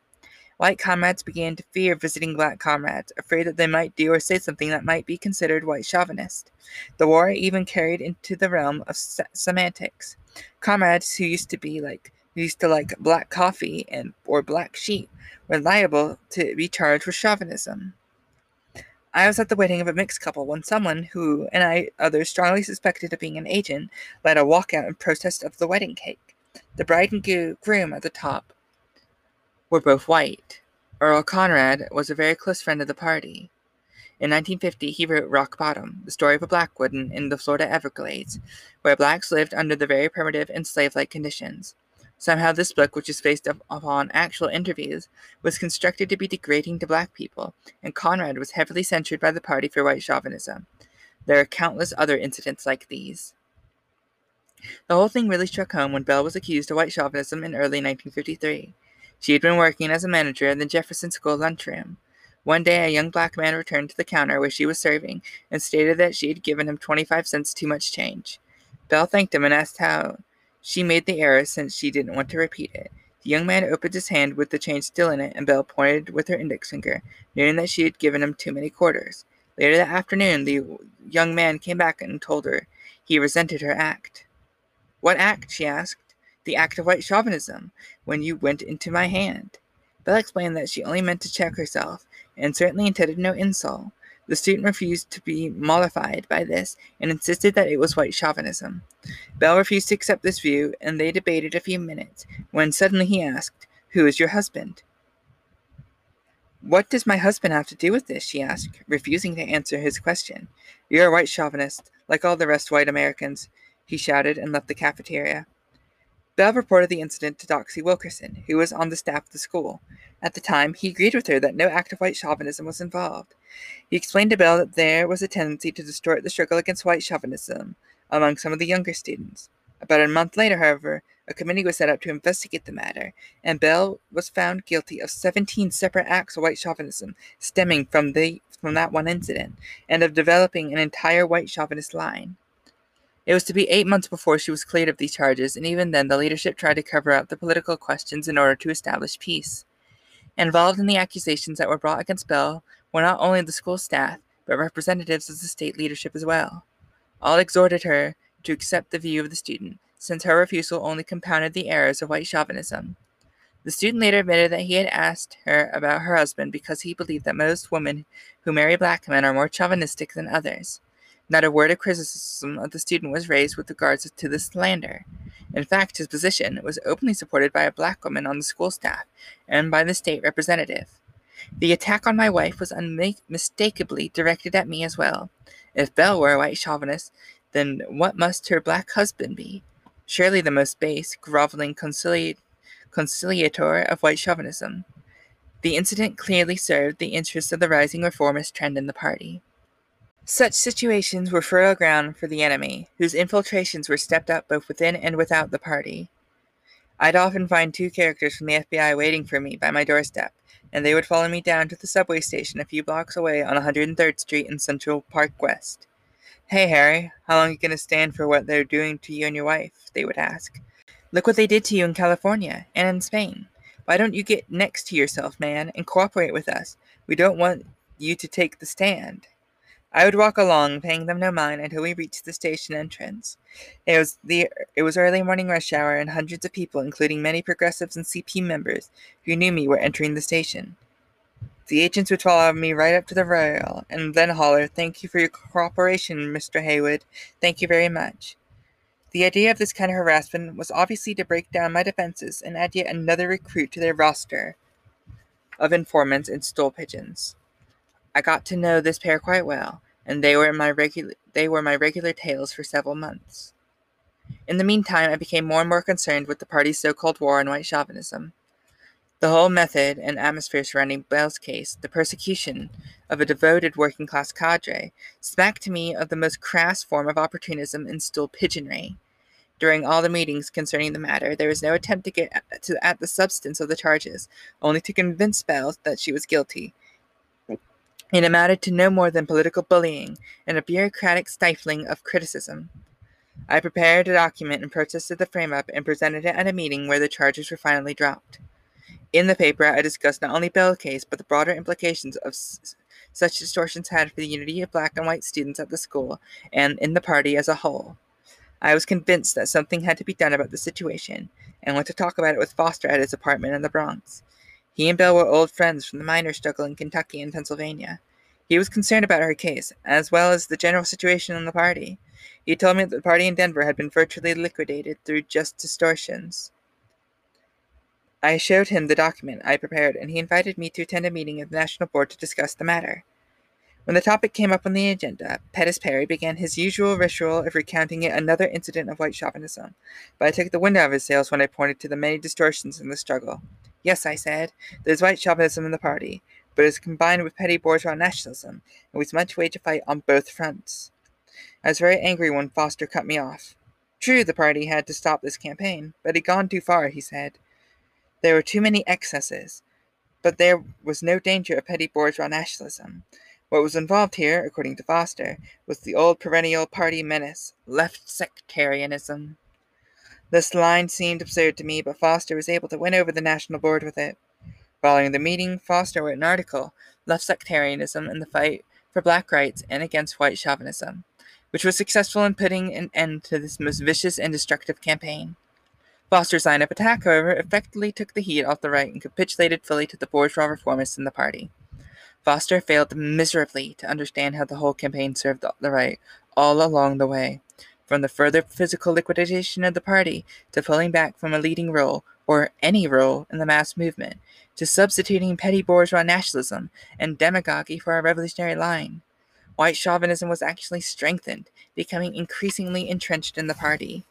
White comrades began to fear visiting black comrades, afraid that they might do or say something that might be considered white chauvinist. The war even carried into the realm of se- semantics. Comrades who used to be like who used to like black coffee and or black sheep were liable to be charged with chauvinism. I was at the wedding of a mixed couple when someone who and I others strongly suspected of being an agent led a walkout in protest of the wedding cake. The bride and groom at the top were both white. Earl Conrad was a very close friend of the party. In 1950, he wrote Rock Bottom, the story of a Blackwood in the Florida Everglades, where blacks lived under the very primitive and slave like conditions. Somehow, this book, which is based upon actual interviews, was constructed to be degrading to black people, and Conrad was heavily censured by the Party for white chauvinism. There are countless other incidents like these. The whole thing really struck home when Belle was accused of white chauvinism in early 1953. She had been working as a manager in the Jefferson School lunchroom. One day, a young black man returned to the counter where she was serving and stated that she had given him 25 cents too much change. Belle thanked him and asked how she made the error since she didn't want to repeat it. The young man opened his hand with the change still in it, and Belle pointed with her index finger, noting that she had given him too many quarters. Later that afternoon, the young man came back and told her he resented her act. What act? she asked. The act of white chauvinism, when you went into my hand. Belle explained that she only meant to check herself, and certainly intended no insult. The student refused to be mollified by this and insisted that it was white chauvinism. Belle refused to accept this view, and they debated a few minutes, when suddenly he asked, Who is your husband? What does my husband have to do with this? she asked, refusing to answer his question. You're a white chauvinist, like all the rest white Americans, he shouted and left the cafeteria. Belle reported the incident to Doxey Wilkerson, who was on the staff of the school. At the time, he agreed with her that no act of white chauvinism was involved. He explained to Belle that there was a tendency to distort the struggle against white chauvinism among some of the younger students. About a month later, however, a committee was set up to investigate the matter, and Belle was found guilty of 17 separate acts of white chauvinism stemming from the from that one incident, and of developing an entire white chauvinist line. It was to be eight months before she was cleared of these charges, and even then the leadership tried to cover up the political questions in order to establish peace. Involved in the accusations that were brought against Belle were not only the school staff, but representatives of the state leadership as well. All exhorted her to accept the view of the student, since her refusal only compounded the errors of white chauvinism. The student later admitted that he had asked her about her husband because he believed that most women who marry black men are more chauvinistic than others. Not a word of criticism of the student was raised with regards to this slander. In fact, his position was openly supported by a black woman on the school staff and by the state representative. The attack on my wife was unmistakably directed at me as well. If Belle were a white chauvinist, then what must her black husband be? Surely the most base, groveling concili- conciliator of white chauvinism. The incident clearly served the interests of the rising reformist trend in the party. Such situations were fertile ground for the enemy, whose infiltrations were stepped up both within and without the party. I'd often find two characters from the FBI waiting for me by my doorstep, and they would follow me down to the subway station a few blocks away on 103rd Street in Central Park West. Hey, Harry, how long you going to stand for what they're doing to you and your wife? They would ask. Look what they did to you in California and in Spain. Why don't you get next to yourself, man, and cooperate with us? We don't want you to take the stand. I would walk along, paying them no mind, until we reached the station entrance. It was the it was early morning rush hour, and hundreds of people, including many progressives and CP members who knew me, were entering the station. The agents would follow me right up to the rail, and then holler, "Thank you for your cooperation, Mr. Haywood. Thank you very much." The idea of this kind of harassment was obviously to break down my defenses and add yet another recruit to their roster of informants and stool pigeons. I got to know this pair quite well, and they were my regular they were my regular tails for several months. In the meantime, I became more and more concerned with the party's so-called war on white chauvinism. The whole method and atmosphere surrounding Belle's case, the persecution of a devoted working class cadre, smacked to me of the most crass form of opportunism and stool pigeonry. During all the meetings concerning the matter, there was no attempt to get to, at the substance of the charges, only to convince Belle that she was guilty, it amounted to no more than political bullying and a bureaucratic stifling of criticism. I prepared a document and protested the frame up and presented it at a meeting where the charges were finally dropped. In the paper, I discussed not only Belle's case, but the broader implications of s- such distortions had for the unity of black and white students at the school and in the party as a whole. I was convinced that something had to be done about the situation and went to talk about it with Foster at his apartment in the Bronx. He and Belle were old friends from the miners' struggle in Kentucky and Pennsylvania. He was concerned about her case, as well as the general situation in the party. He told me that the party in Denver had been virtually liquidated through just distortions. I showed him the document I prepared, and he invited me to attend a meeting of the National Board to discuss the matter. When the topic came up on the agenda, Pettis Perry began his usual ritual of recounting yet another incident of white chauvinism, but I took the wind out of his sails when I pointed to the many distortions in the struggle. Yes, I said, there's white chauvinism in the party, but it is combined with petty bourgeois nationalism, and we must wage a fight on both fronts. I was very angry when Foster cut me off. True, the party had to stop this campaign, but it had gone too far, he said. There were too many excesses, but there was no danger of petty bourgeois nationalism. What was involved here, according to Foster, was the old perennial party menace, left sectarianism. This line seemed absurd to me, but Foster was able to win over the National Board with it. Following the meeting, Foster wrote an article, Left Sectarianism and the Fight for Black Rights and Against White Chauvinism, which was successful in putting an end to this most vicious and destructive campaign. Foster's line of attack, however, effectively took the heat off the right and capitulated fully to the bourgeois reformists in the party. Foster failed miserably to understand how the whole campaign served the right all along the way, from the further physical liquidation of the party to pulling back from a leading role, or any role, in the mass movement, to substituting petty bourgeois nationalism and demagogy for a revolutionary line. White chauvinism was actually strengthened, becoming increasingly entrenched in the party.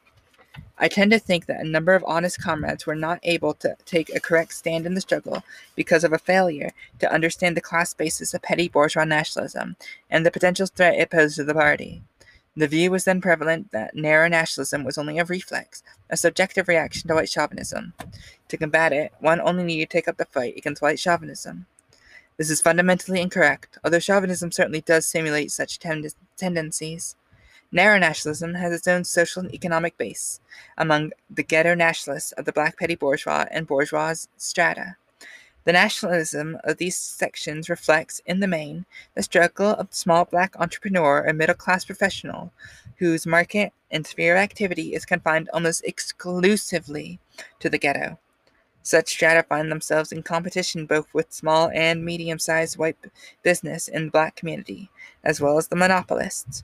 I tend to think that a number of honest comrades were not able to take a correct stand in the struggle because of a failure to understand the class basis of petty bourgeois nationalism and the potential threat it posed to the party. The view was then prevalent that narrow nationalism was only a reflex, a subjective reaction to white chauvinism. To combat it, one only needed to take up the fight against white chauvinism. This is fundamentally incorrect, although chauvinism certainly does simulate such tend- tendencies. Narrow nationalism has its own social and economic base among the ghetto nationalists of the black petty bourgeois and bourgeois strata. The nationalism of these sections reflects, in the main, the struggle of the small black entrepreneur or middle class professional whose market and sphere of activity is confined almost exclusively to the ghetto. Such strata find themselves in competition both with small and medium sized white business in the black community, as well as the monopolists,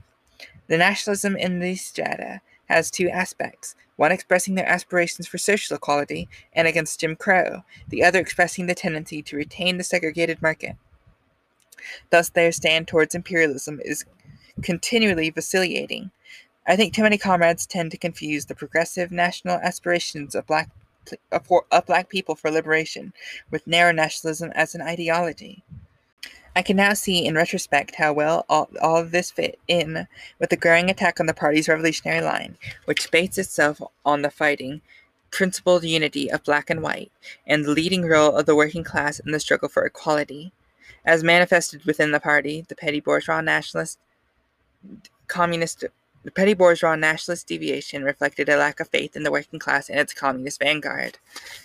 the nationalism in these strata has two aspects one expressing their aspirations for social equality and against Jim Crow, the other expressing the tendency to retain the segregated market. Thus, their stand towards imperialism is continually vacillating. I think too many comrades tend to confuse the progressive national aspirations of black, of black people for liberation with narrow nationalism as an ideology. I can now see in retrospect how well all, all of this fit in with the growing attack on the party's revolutionary line, which bases itself on the fighting, principled unity of black and white, and the leading role of the working class in the struggle for equality. As manifested within the party, the petty bourgeois nationalist communist the petty bourgeois nationalist deviation reflected a lack of faith in the working class and its communist vanguard.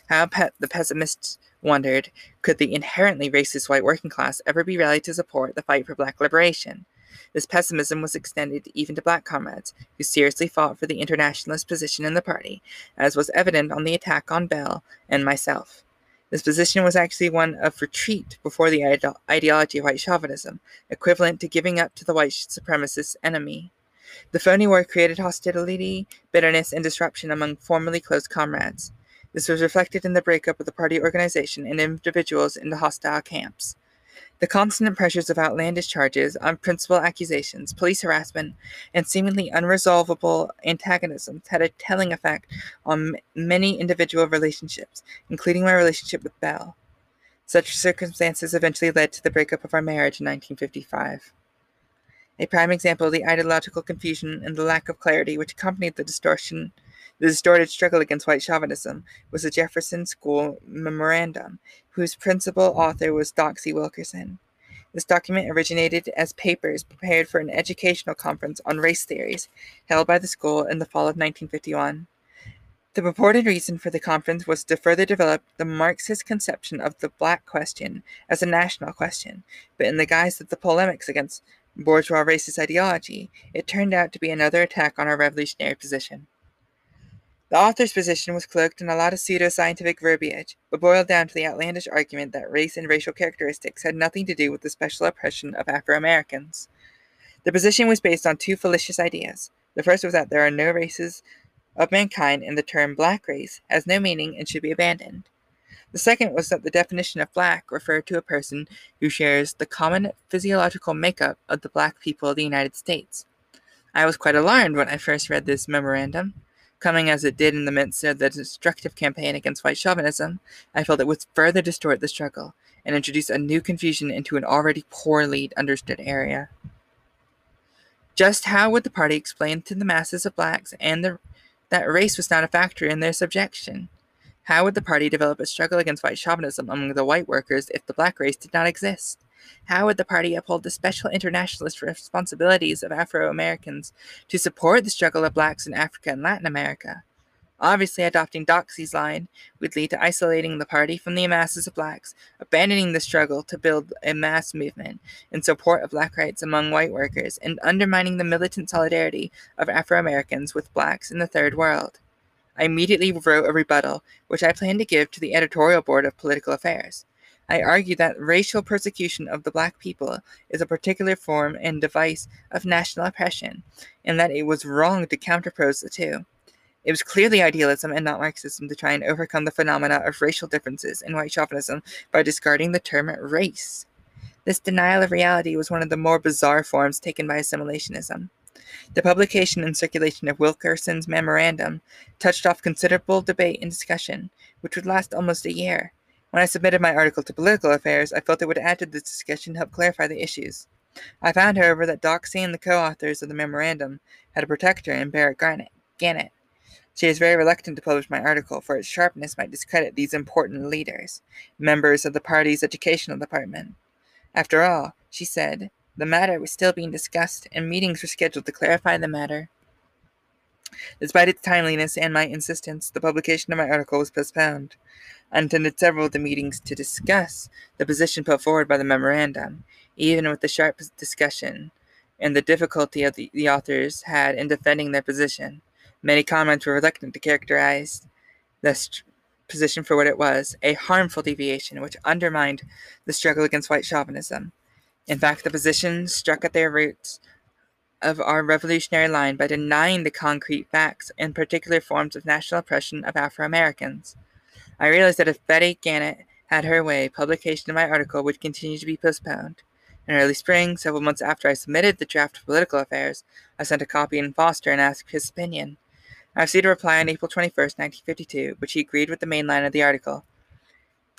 How pe- the pessimists wondered could the inherently racist white working class ever be rallied to support the fight for black liberation? This pessimism was extended even to black comrades, who seriously fought for the internationalist position in the party, as was evident on the attack on Belle and myself. This position was actually one of retreat before the ide- ideology of white chauvinism, equivalent to giving up to the white supremacist enemy. The phony war created hostility, bitterness, and disruption among formerly close comrades. This was reflected in the breakup of the party organization and individuals in the hostile camps. The constant pressures of outlandish charges, unprincipled accusations, police harassment, and seemingly unresolvable antagonisms had a telling effect on many individual relationships, including my relationship with Belle. Such circumstances eventually led to the breakup of our marriage in 1955. A prime example of the ideological confusion and the lack of clarity which accompanied the distortion, the distorted struggle against white chauvinism was the Jefferson School Memorandum, whose principal author was Doxey Wilkerson. This document originated as papers prepared for an educational conference on race theories held by the school in the fall of 1951. The purported reason for the conference was to further develop the Marxist conception of the black question as a national question, but in the guise of the polemics against bourgeois racist ideology, it turned out to be another attack on our revolutionary position. The author's position was cloaked in a lot of pseudo-scientific verbiage, but boiled down to the outlandish argument that race and racial characteristics had nothing to do with the special oppression of Afro-Americans. The position was based on two fallacious ideas. The first was that there are no races of mankind and the term black race has no meaning and should be abandoned. The second was that the definition of black referred to a person who shares the common physiological makeup of the black people of the United States. I was quite alarmed when I first read this memorandum. Coming as it did in the midst of the destructive campaign against white chauvinism, I felt it would further distort the struggle and introduce a new confusion into an already poorly understood area. Just how would the party explain to the masses of blacks and the, that race was not a factor in their subjection? How would the party develop a struggle against white chauvinism among the white workers if the black race did not exist? How would the party uphold the special internationalist responsibilities of Afro Americans to support the struggle of blacks in Africa and Latin America? Obviously, adopting Doxey's line would lead to isolating the party from the masses of blacks, abandoning the struggle to build a mass movement in support of black rights among white workers, and undermining the militant solidarity of Afro Americans with blacks in the Third World. I immediately wrote a rebuttal, which I plan to give to the editorial board of Political Affairs. I argue that racial persecution of the black people is a particular form and device of national oppression, and that it was wrong to counterpose the two. It was clearly idealism and not Marxism to try and overcome the phenomena of racial differences in white chauvinism by discarding the term race. This denial of reality was one of the more bizarre forms taken by assimilationism. The publication and circulation of Wilkerson's memorandum touched off considerable debate and discussion, which would last almost a year. When I submitted my article to Political Affairs, I felt it would add to this discussion and help clarify the issues. I found, however, that Doxey and the co authors of the memorandum had a protector in Betty Gannett. She is very reluctant to publish my article, for its sharpness might discredit these important leaders, members of the party's educational department. After all, she said, the matter was still being discussed, and meetings were scheduled to clarify the matter. Despite its timeliness and my insistence, the publication of my article was postponed. I attended several of the meetings to discuss the position put forward by the memorandum, even with the sharp discussion and the difficulty of the, the authors had in defending their position. Many comments were reluctant to characterize this position for what it was a harmful deviation which undermined the struggle against white chauvinism. In fact, the position struck at their roots of our revolutionary line by denying the concrete facts and particular forms of national oppression of Afro Americans. I realized that if Betty Gannett had her way, publication of my article would continue to be postponed. In early spring, several months after I submitted the draft of Political Affairs, I sent a copy in Foster and asked his opinion. I received a reply on April 21, 1952, which he agreed with the main line of the article.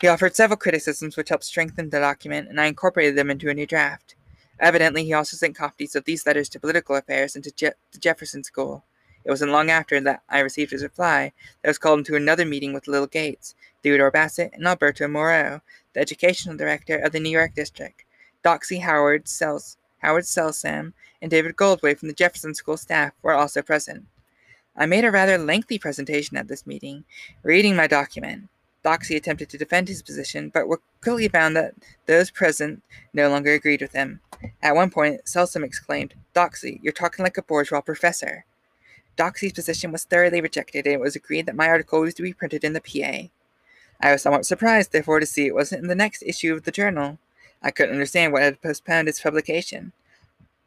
He offered several criticisms which helped strengthen the document, and I incorporated them into a new draft. Evidently, he also sent copies of these letters to Political Affairs and to Je- the Jefferson School. It wasn't long after that I received his reply that I was called into another meeting with Lil Gates, Theodore Bassett, and Alberto Moreau, the educational director of the New York district, Doxey Howard, Sels- Howard Selsam, and David Goldway from the Jefferson School staff were also present. I made a rather lengthy presentation at this meeting, reading my document. Doxey attempted to defend his position, but quickly found that those present no longer agreed with him. At one point, Selsam exclaimed, Doxey, you're talking like a bourgeois professor. Doxey's position was thoroughly rejected, and it was agreed that my article was to be printed in the PA. I was somewhat surprised, therefore, to see it wasn't in the next issue of the journal. I couldn't understand what had postponed its publication.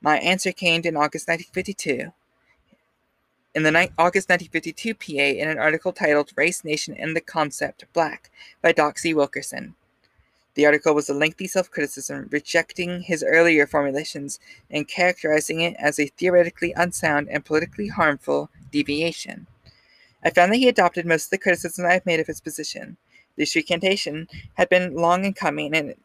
My answer came in August 1952. In the ni- August 1952 PA, in an article titled Race, Nation, and the Concept Black by Doxey Wilkerson. The article was a lengthy self criticism, rejecting his earlier formulations and characterizing it as a theoretically unsound and politically harmful deviation. I found that he adopted most of the criticisms I have made of his position. This recantation had been long in coming, and,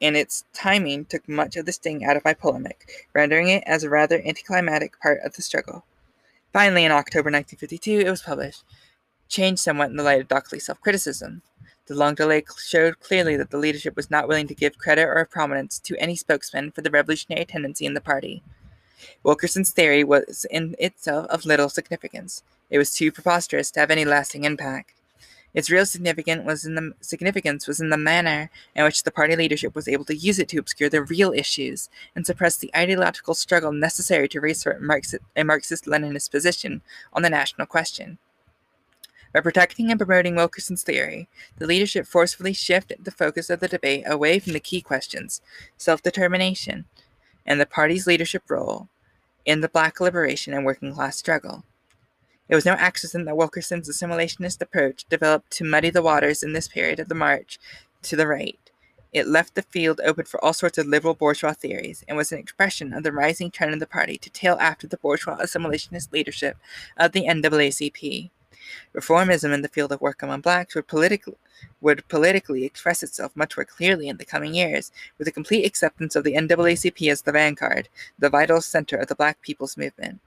and its timing took much of the sting out of my polemic, rendering it as a rather anticlimactic part of the struggle. Finally, in October 1952, it was published, changed somewhat in the light of Doxey's self criticism. The long delay showed clearly that the leadership was not willing to give credit or prominence to any spokesman for the revolutionary tendency in the party. Wilkerson's theory was in itself of little significance. It was too preposterous to have any lasting impact. Its real significance was in the significance was in the manner in which the party leadership was able to use it to obscure the real issues and suppress the ideological struggle necessary to reassert a Marxist-Leninist position on the national question. By protecting and promoting Wilkerson's theory, the leadership forcefully shifted the focus of the debate away from the key questions self determination and the party's leadership role in the black liberation and working class struggle. It was no accident that Wilkerson's assimilationist approach developed to muddy the waters in this period of the march to the right. It left the field open for all sorts of liberal bourgeois theories and was an expression of the rising trend in the party to tail after the bourgeois assimilationist leadership of the NAACP. Reformism in the field of work among blacks would politically would politically express itself much more clearly in the coming years, with the complete acceptance of the NAACP as the vanguard, the vital center of the black people's movement.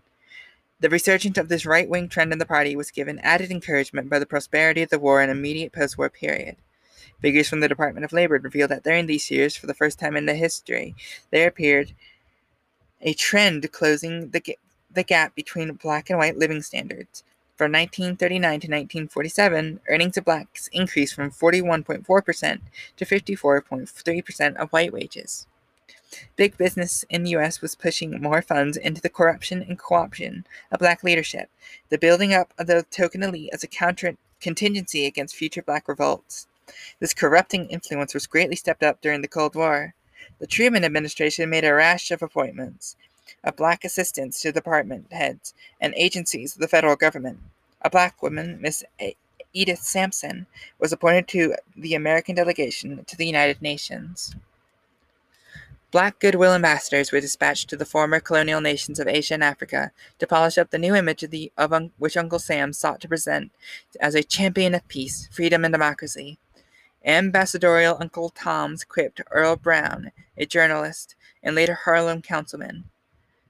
The resurgence of this right wing trend in the party was given added encouragement by the prosperity of the war and immediate post war period. Figures from the Department of Labor reveal that during these years, for the first time in the history, there appeared a trend closing the, the gap between black and white living standards. From 1939 to 1947, earnings of blacks increased from 41.4% to 54.3% of white wages. Big business in the U.S. was pushing more funds into the corruption and co-option of black leadership, the building up of the token elite as a counter contingency against future black revolts. This corrupting influence was greatly stepped up during the Cold War. The Truman administration made a rash of appointments, of black assistants to department heads and agencies of the federal government. A black woman, Miss Edith Sampson, was appointed to the American delegation to the United Nations. Black goodwill ambassadors were dispatched to the former colonial nations of Asia and Africa to polish up the new image of, the, of un, which Uncle Sam sought to present as a champion of peace, freedom, and democracy. Ambassadorial Uncle Tom's quipped Earl Brown, a journalist and later Harlem councilman,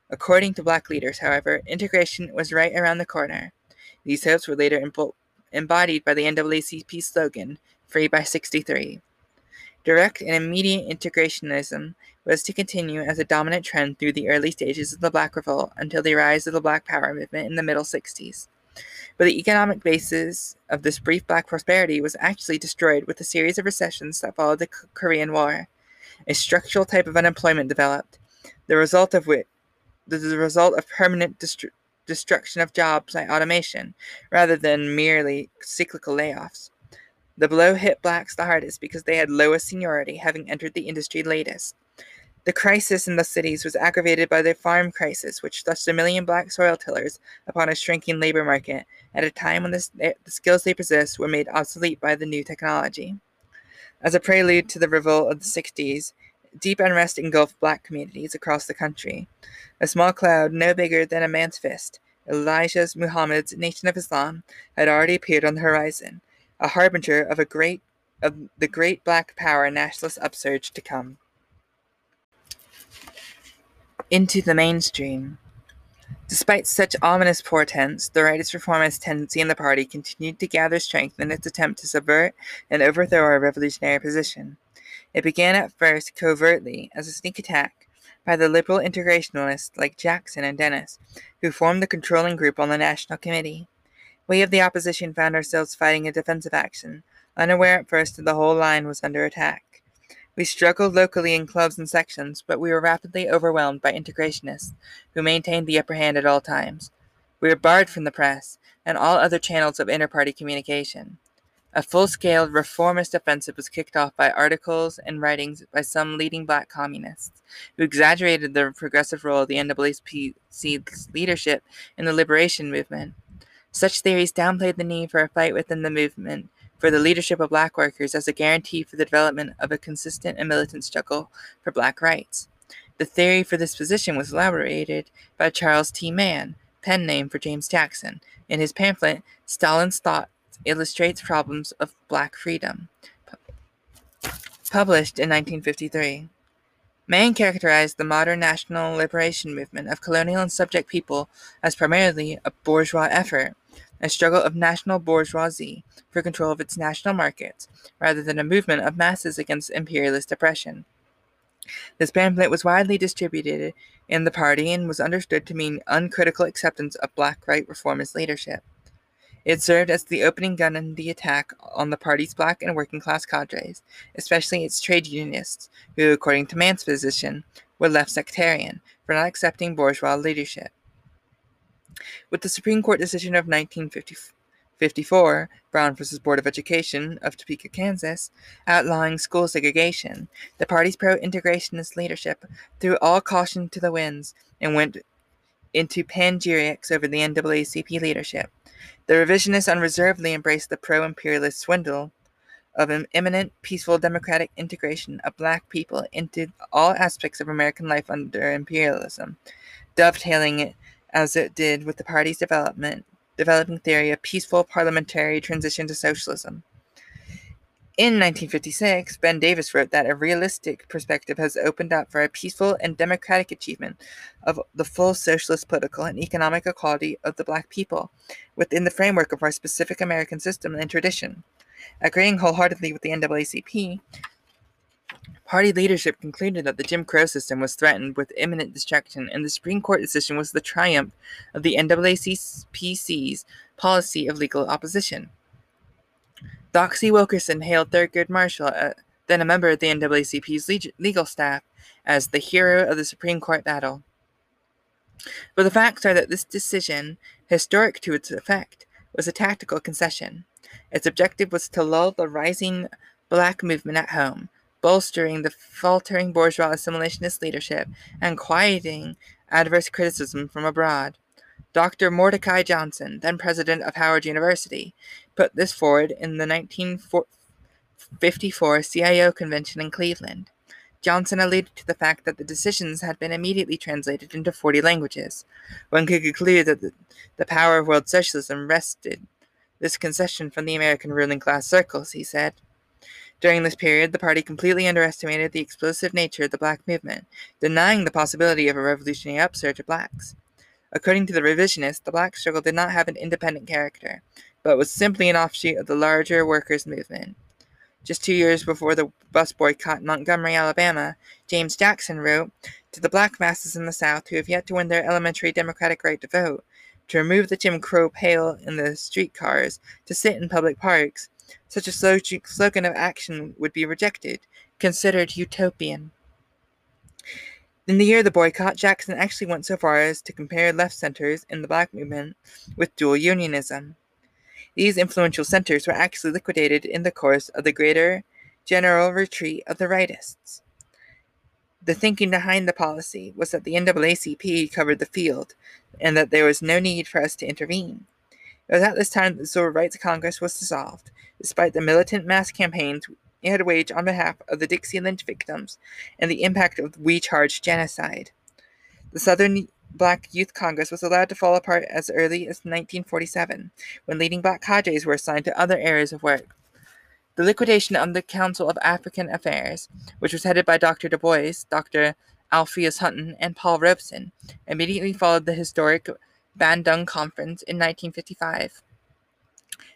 According to black leaders, however, integration was right around the corner. These hopes were later embodied by the NAACP slogan, Free by 63. Direct and immediate integrationism was to continue as a dominant trend through the early stages of the Black Revolt until the rise of the Black Power movement in the middle 60s. But the economic basis of this brief black prosperity was actually destroyed with a series of recessions that followed the Korean War. A structural type of unemployment developed, the result of which the result of permanent destru- destruction of jobs by automation, rather than merely cyclical layoffs. The blow hit blacks the hardest because they had lowest seniority, having entered the industry latest. The crisis in the cities was aggravated by the farm crisis, which thrust a million black soil tillers upon a shrinking labor market at a time when the, the skills they possessed were made obsolete by the new technology. As a prelude to the revolt of the 60s, Deep unrest engulfed black communities across the country. A small cloud, no bigger than a man's fist, Elijah's Muhammad's Nation of Islam, had already appeared on the horizon, a harbinger of a great of the great black power nationalist upsurge to come. Into the mainstream. Despite such ominous portents, the rightist reformist tendency in the party continued to gather strength in its attempt to subvert and overthrow our revolutionary position. It began at first covertly as a sneak attack by the liberal integrationalists like Jackson and Dennis, who formed the controlling group on the National Committee. We of the opposition found ourselves fighting a defensive action, unaware at first that the whole line was under attack. We struggled locally in clubs and sections, but we were rapidly overwhelmed by integrationists, who maintained the upper hand at all times. We were barred from the press and all other channels of inter-party communication. A full-scale reformist offensive was kicked off by articles and writings by some leading black communists, who exaggerated the progressive role of the NAACP's leadership in the liberation movement. Such theories downplayed the need for a fight within the movement for the leadership of black workers as a guarantee for the development of a consistent and militant struggle for black rights. The theory for this position was elaborated by Charles T. Mann, pen name for James Jackson, in his pamphlet Stalin's Thought illustrates problems of black freedom, published in 1953. Mann characterized the modern national liberation movement of colonial and subject people as primarily a bourgeois effort, a struggle of national bourgeoisie for control of its national markets, rather than a movement of masses against imperialist oppression. This pamphlet was widely distributed in the party and was understood to mean uncritical acceptance of black right reformist leadership. It served as the opening gun in the attack on the party's black and working class cadres, especially its trade unionists, who, according to Mann's position, were left sectarian for not accepting bourgeois leadership. With the Supreme Court decision of 1954, Brown v. Board of Education of Topeka, Kansas, outlawing school segregation, the party's pro integrationist leadership threw all caution to the winds and went into panegyrics over the NAACP leadership. The revisionists unreservedly embraced the pro imperialist swindle of an imminent, peaceful, democratic integration of black people into all aspects of American life under imperialism, dovetailing it as it did with the party's development, developing theory of peaceful parliamentary transition to socialism. In 1956, Ben Davis wrote that a realistic perspective has opened up for a peaceful and democratic achievement of the full socialist political and economic equality of the black people within the framework of our specific American system and tradition. Agreeing wholeheartedly with the NAACP, Party leadership concluded that the Jim Crow system was threatened with imminent destruction, and the Supreme Court decision was the triumph of the NAACP's policy of legal opposition. Doxey Wilkerson hailed Thurgood Marshall, uh, then a member of the NAACP's legal staff, as the hero of the Supreme Court battle. But the facts are that this decision, historic to its effect, was a tactical concession. Its objective was to lull the rising black movement at home, bolstering the faltering bourgeois assimilationist leadership, and quieting adverse criticism from abroad. Dr. Mordecai Johnson, then president of Howard University, put this forward in the 1954 CIO convention in Cleveland. Johnson alluded to the fact that the decisions had been immediately translated into 40 languages. One could conclude that the, the power of world socialism rested this concession from the American ruling class circles, he said. During this period, the party completely underestimated the explosive nature of the black movement, denying the possibility of a revolutionary upsurge of blacks. According to the revisionists, the black struggle did not have an independent character, but was simply an offshoot of the larger workers' movement. Just two years before the bus boycott in Montgomery, Alabama, James Jackson wrote to the black masses in the South who have yet to win their elementary democratic right to vote, to remove the Jim Crow pale in the streetcars, to sit in public parks, such a slogan of action would be rejected, considered utopian. In the year of the boycott, Jackson actually went so far as to compare left centers in the black movement with dual unionism. These influential centers were actually liquidated in the course of the greater general retreat of the rightists. The thinking behind the policy was that the NAACP covered the field and that there was no need for us to intervene. It was at this time that the Civil Rights Congress was dissolved, despite the militant mass campaigns it had waged on behalf of the Dixie Lynch victims and the impact of We Charge genocide. The Southern Black Youth Congress was allowed to fall apart as early as 1947, when leading black cadres were assigned to other areas of work. The liquidation of the Council of African Affairs, which was headed by Dr. Du Bois, Dr. Alpheus Hunton, and Paul Robeson, immediately followed the historic Bandung Conference in 1955.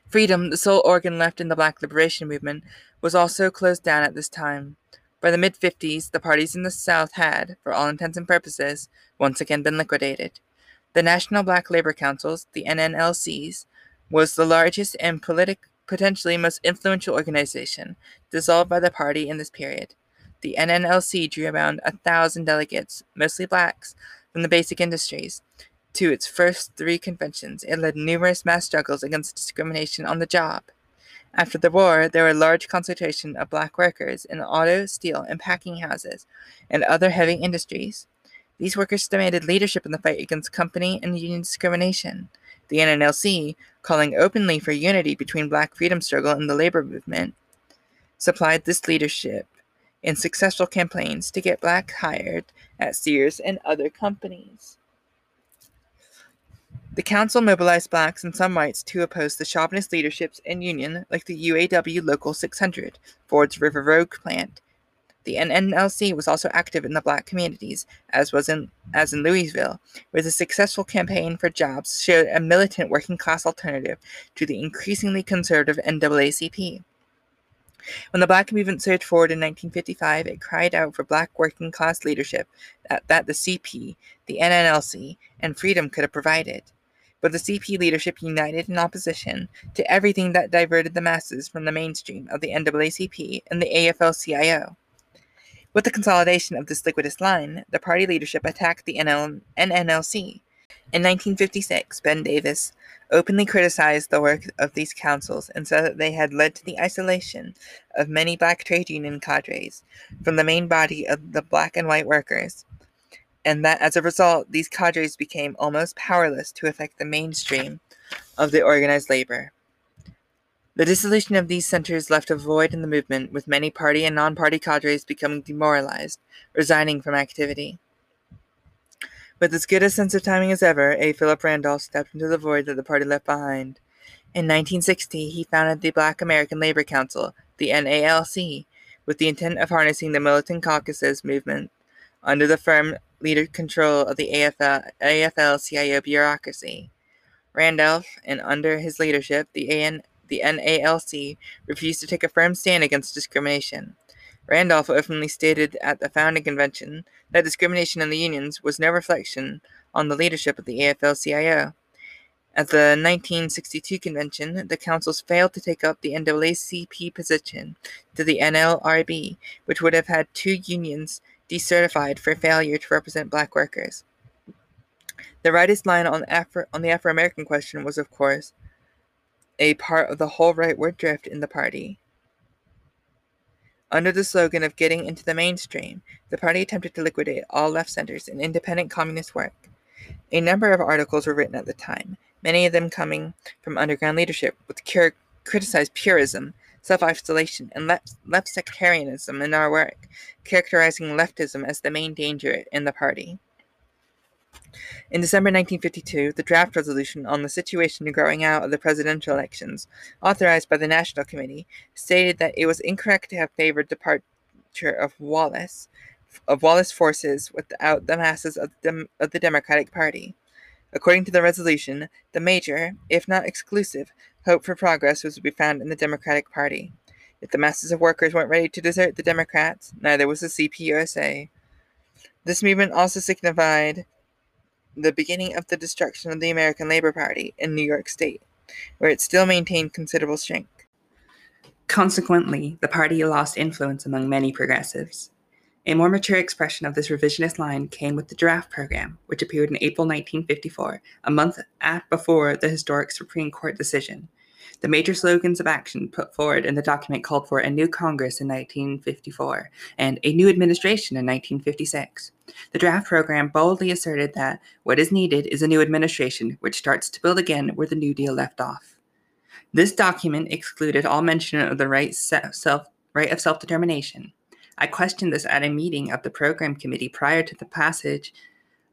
Freedom, the sole organ left in the Black Liberation Movement, was also closed down at this time. By the mid 50s, the parties in the South had, for all intents and purposes, once again been liquidated. The National Black Labor Councils, the NNLCs, was the largest and politic, potentially most influential organization dissolved by the party in this period. The NNLC drew around a thousand delegates, mostly blacks, from the basic industries, to its first three conventions, it led numerous mass struggles against discrimination on the job. After the war, there were large concentration of black workers in auto, steel, and packing houses, and other heavy industries. These workers demanded leadership in the fight against company and union discrimination. The NNLC, calling openly for unity between black freedom struggle and the labor movement, supplied this leadership in successful campaigns to get black hired at Sears and other companies. The council mobilized blacks and some whites to oppose the chauvinist leaderships and Union, like the UAW Local 600, Ford's River Rouge plant. The NNLC was also active in the black communities, as was in as in Louisville, where the successful campaign for jobs showed a militant working class alternative to the increasingly conservative NAACP. When the black movement surged forward in 1955, it cried out for black working class leadership that, that the CP, the NNLC, and freedom could have provided. But the CP leadership united in opposition to everything that diverted the masses from the mainstream of the NAACP and the AFL CIO. With the consolidation of this liquidist line, the party leadership attacked the NL- NNLC. In 1956, Ben Davis openly criticized the work of these councils and said that they had led to the isolation of many black trade union cadres from the main body of the black and white workers and that as a result, these cadres became almost powerless to affect the mainstream of the organized labor. The dissolution of these centers left a void in the movement, with many party and non party cadres becoming demoralized, resigning from activity. With as good a sense of timing as ever, A. Philip Randolph stepped into the void that the party left behind. In 1960, he founded the Black American Labor Council, the NALC, with the intent of harnessing the militant caucuses movement under the firm leader control of the AFL, AFL CIO bureaucracy. Randolph, and under his leadership, the, AN, the NALC refused to take a firm stand against discrimination. Randolph openly stated at the founding convention that discrimination in the unions was no reflection on the leadership of the AFL CIO. At the 1962 convention, the councils failed to take up the NAACP position to the NLRB, which would have had two unions decertified for failure to represent black workers. The rightist line on, Afro- on the Afro American question was, of course, a part of the whole rightward drift in the party. Under the slogan of getting into the mainstream, the party attempted to liquidate all left centers and independent communist work. A number of articles were written at the time, many of them coming from underground leadership, which criticized purism self isolation, and left, left sectarianism in our work, characterizing leftism as the main danger in the party. In December 1952, the draft resolution on the situation growing out of the presidential elections, authorized by the National Committee, stated that it was incorrect to have favored departure of Wallace, of Wallace forces without the masses of the, of the Democratic Party. According to the resolution, the major, if not exclusive, hope for progress was to be found in the Democratic Party. If the masses of workers weren't ready to desert the Democrats, neither was the CPUSA. This movement also signified the beginning of the destruction of the American Labor Party in New York State, where it still maintained considerable strength. Consequently, the party lost influence among many progressives. A more mature expression of this revisionist line came with the draft program, which appeared in April 1954, a month before the historic Supreme Court decision. The major slogans of action put forward in the document called for a new Congress in 1954 and a new administration in 1956. The draft program boldly asserted that what is needed is a new administration which starts to build again where the New Deal left off. This document excluded all mention of the right, self, right of self determination. I questioned this at a meeting of the program committee prior to the passage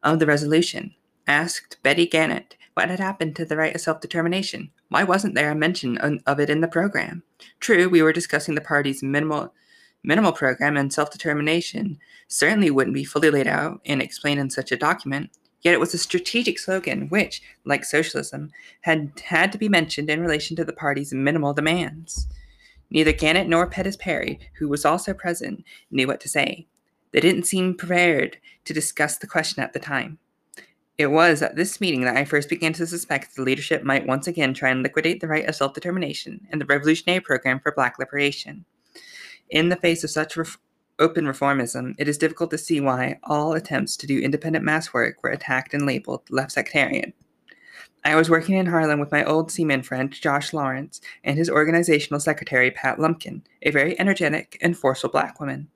of the resolution. Asked Betty Gannett what had happened to the right of self determination. Why wasn't there a mention of it in the program? True, we were discussing the party's minimal minimal program and self determination certainly wouldn't be fully laid out and explained in such a document. Yet it was a strategic slogan which, like socialism, had had to be mentioned in relation to the party's minimal demands. Neither Gannett nor Pettis Perry, who was also present, knew what to say. They didn't seem prepared to discuss the question at the time. It was at this meeting that I first began to suspect the leadership might once again try and liquidate the right of self determination and the revolutionary program for black liberation. In the face of such ref- open reformism, it is difficult to see why all attempts to do independent mass work were attacked and labeled left sectarian. I was working in Harlem with my old seaman friend Josh Lawrence and his organizational secretary Pat Lumpkin, a very energetic and forceful black woman.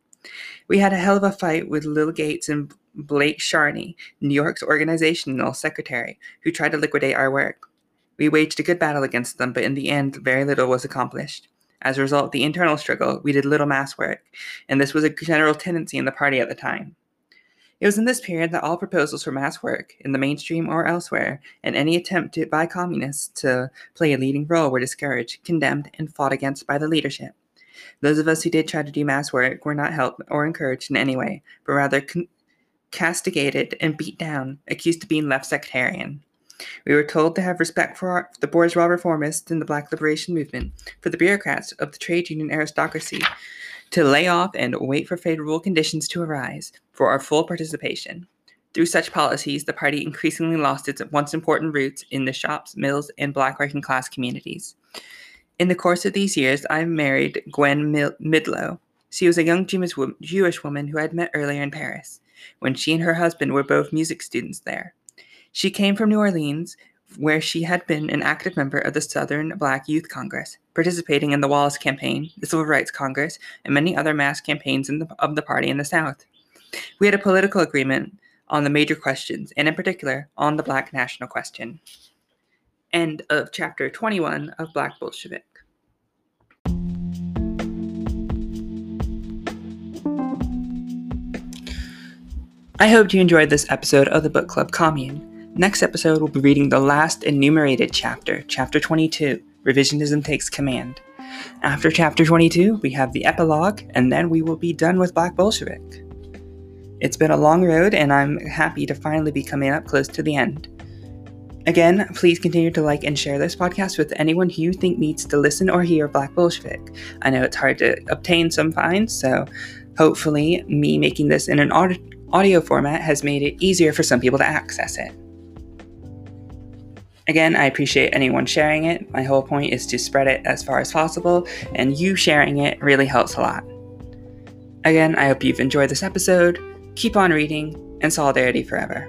We had a hell of a fight with Lil Gates and Blake Charney, New York's organizational secretary, who tried to liquidate our work. We waged a good battle against them, but in the end, very little was accomplished. As a result the internal struggle, we did little mass work, and this was a general tendency in the party at the time. It was in this period that all proposals for mass work, in the mainstream or elsewhere, and any attempt to, by communists to play a leading role were discouraged, condemned, and fought against by the leadership. Those of us who did try to do mass work were not helped or encouraged in any way, but rather con- castigated and beat down, accused of being left sectarian. We were told to have respect for our, the bourgeois reformists in the Black Liberation Movement, for the bureaucrats of the trade union aristocracy, to lay off and wait for favorable conditions to arise for our full participation. Through such policies, the party increasingly lost its once important roots in the shops, mills, and black working class communities. In the course of these years, I married Gwen Midlo. She was a young Jewish woman who I had met earlier in Paris, when she and her husband were both music students there. She came from New Orleans, where she had been an active member of the Southern Black Youth Congress, participating in the Wallace Campaign, the Civil Rights Congress, and many other mass campaigns the, of the party in the South. We had a political agreement on the major questions, and in particular, on the Black national question. End of chapter 21 of Black Bolshevik. I hope you enjoyed this episode of the Book Club Commune. Next episode, we'll be reading the last enumerated chapter, Chapter 22 Revisionism Takes Command. After Chapter 22, we have the epilogue, and then we will be done with Black Bolshevik. It's been a long road, and I'm happy to finally be coming up close to the end. Again, please continue to like and share this podcast with anyone who you think needs to listen or hear Black Bolshevik. I know it's hard to obtain some finds, so hopefully, me making this in an audio format has made it easier for some people to access it. Again, I appreciate anyone sharing it. My whole point is to spread it as far as possible, and you sharing it really helps a lot. Again, I hope you've enjoyed this episode. Keep on reading, and solidarity forever.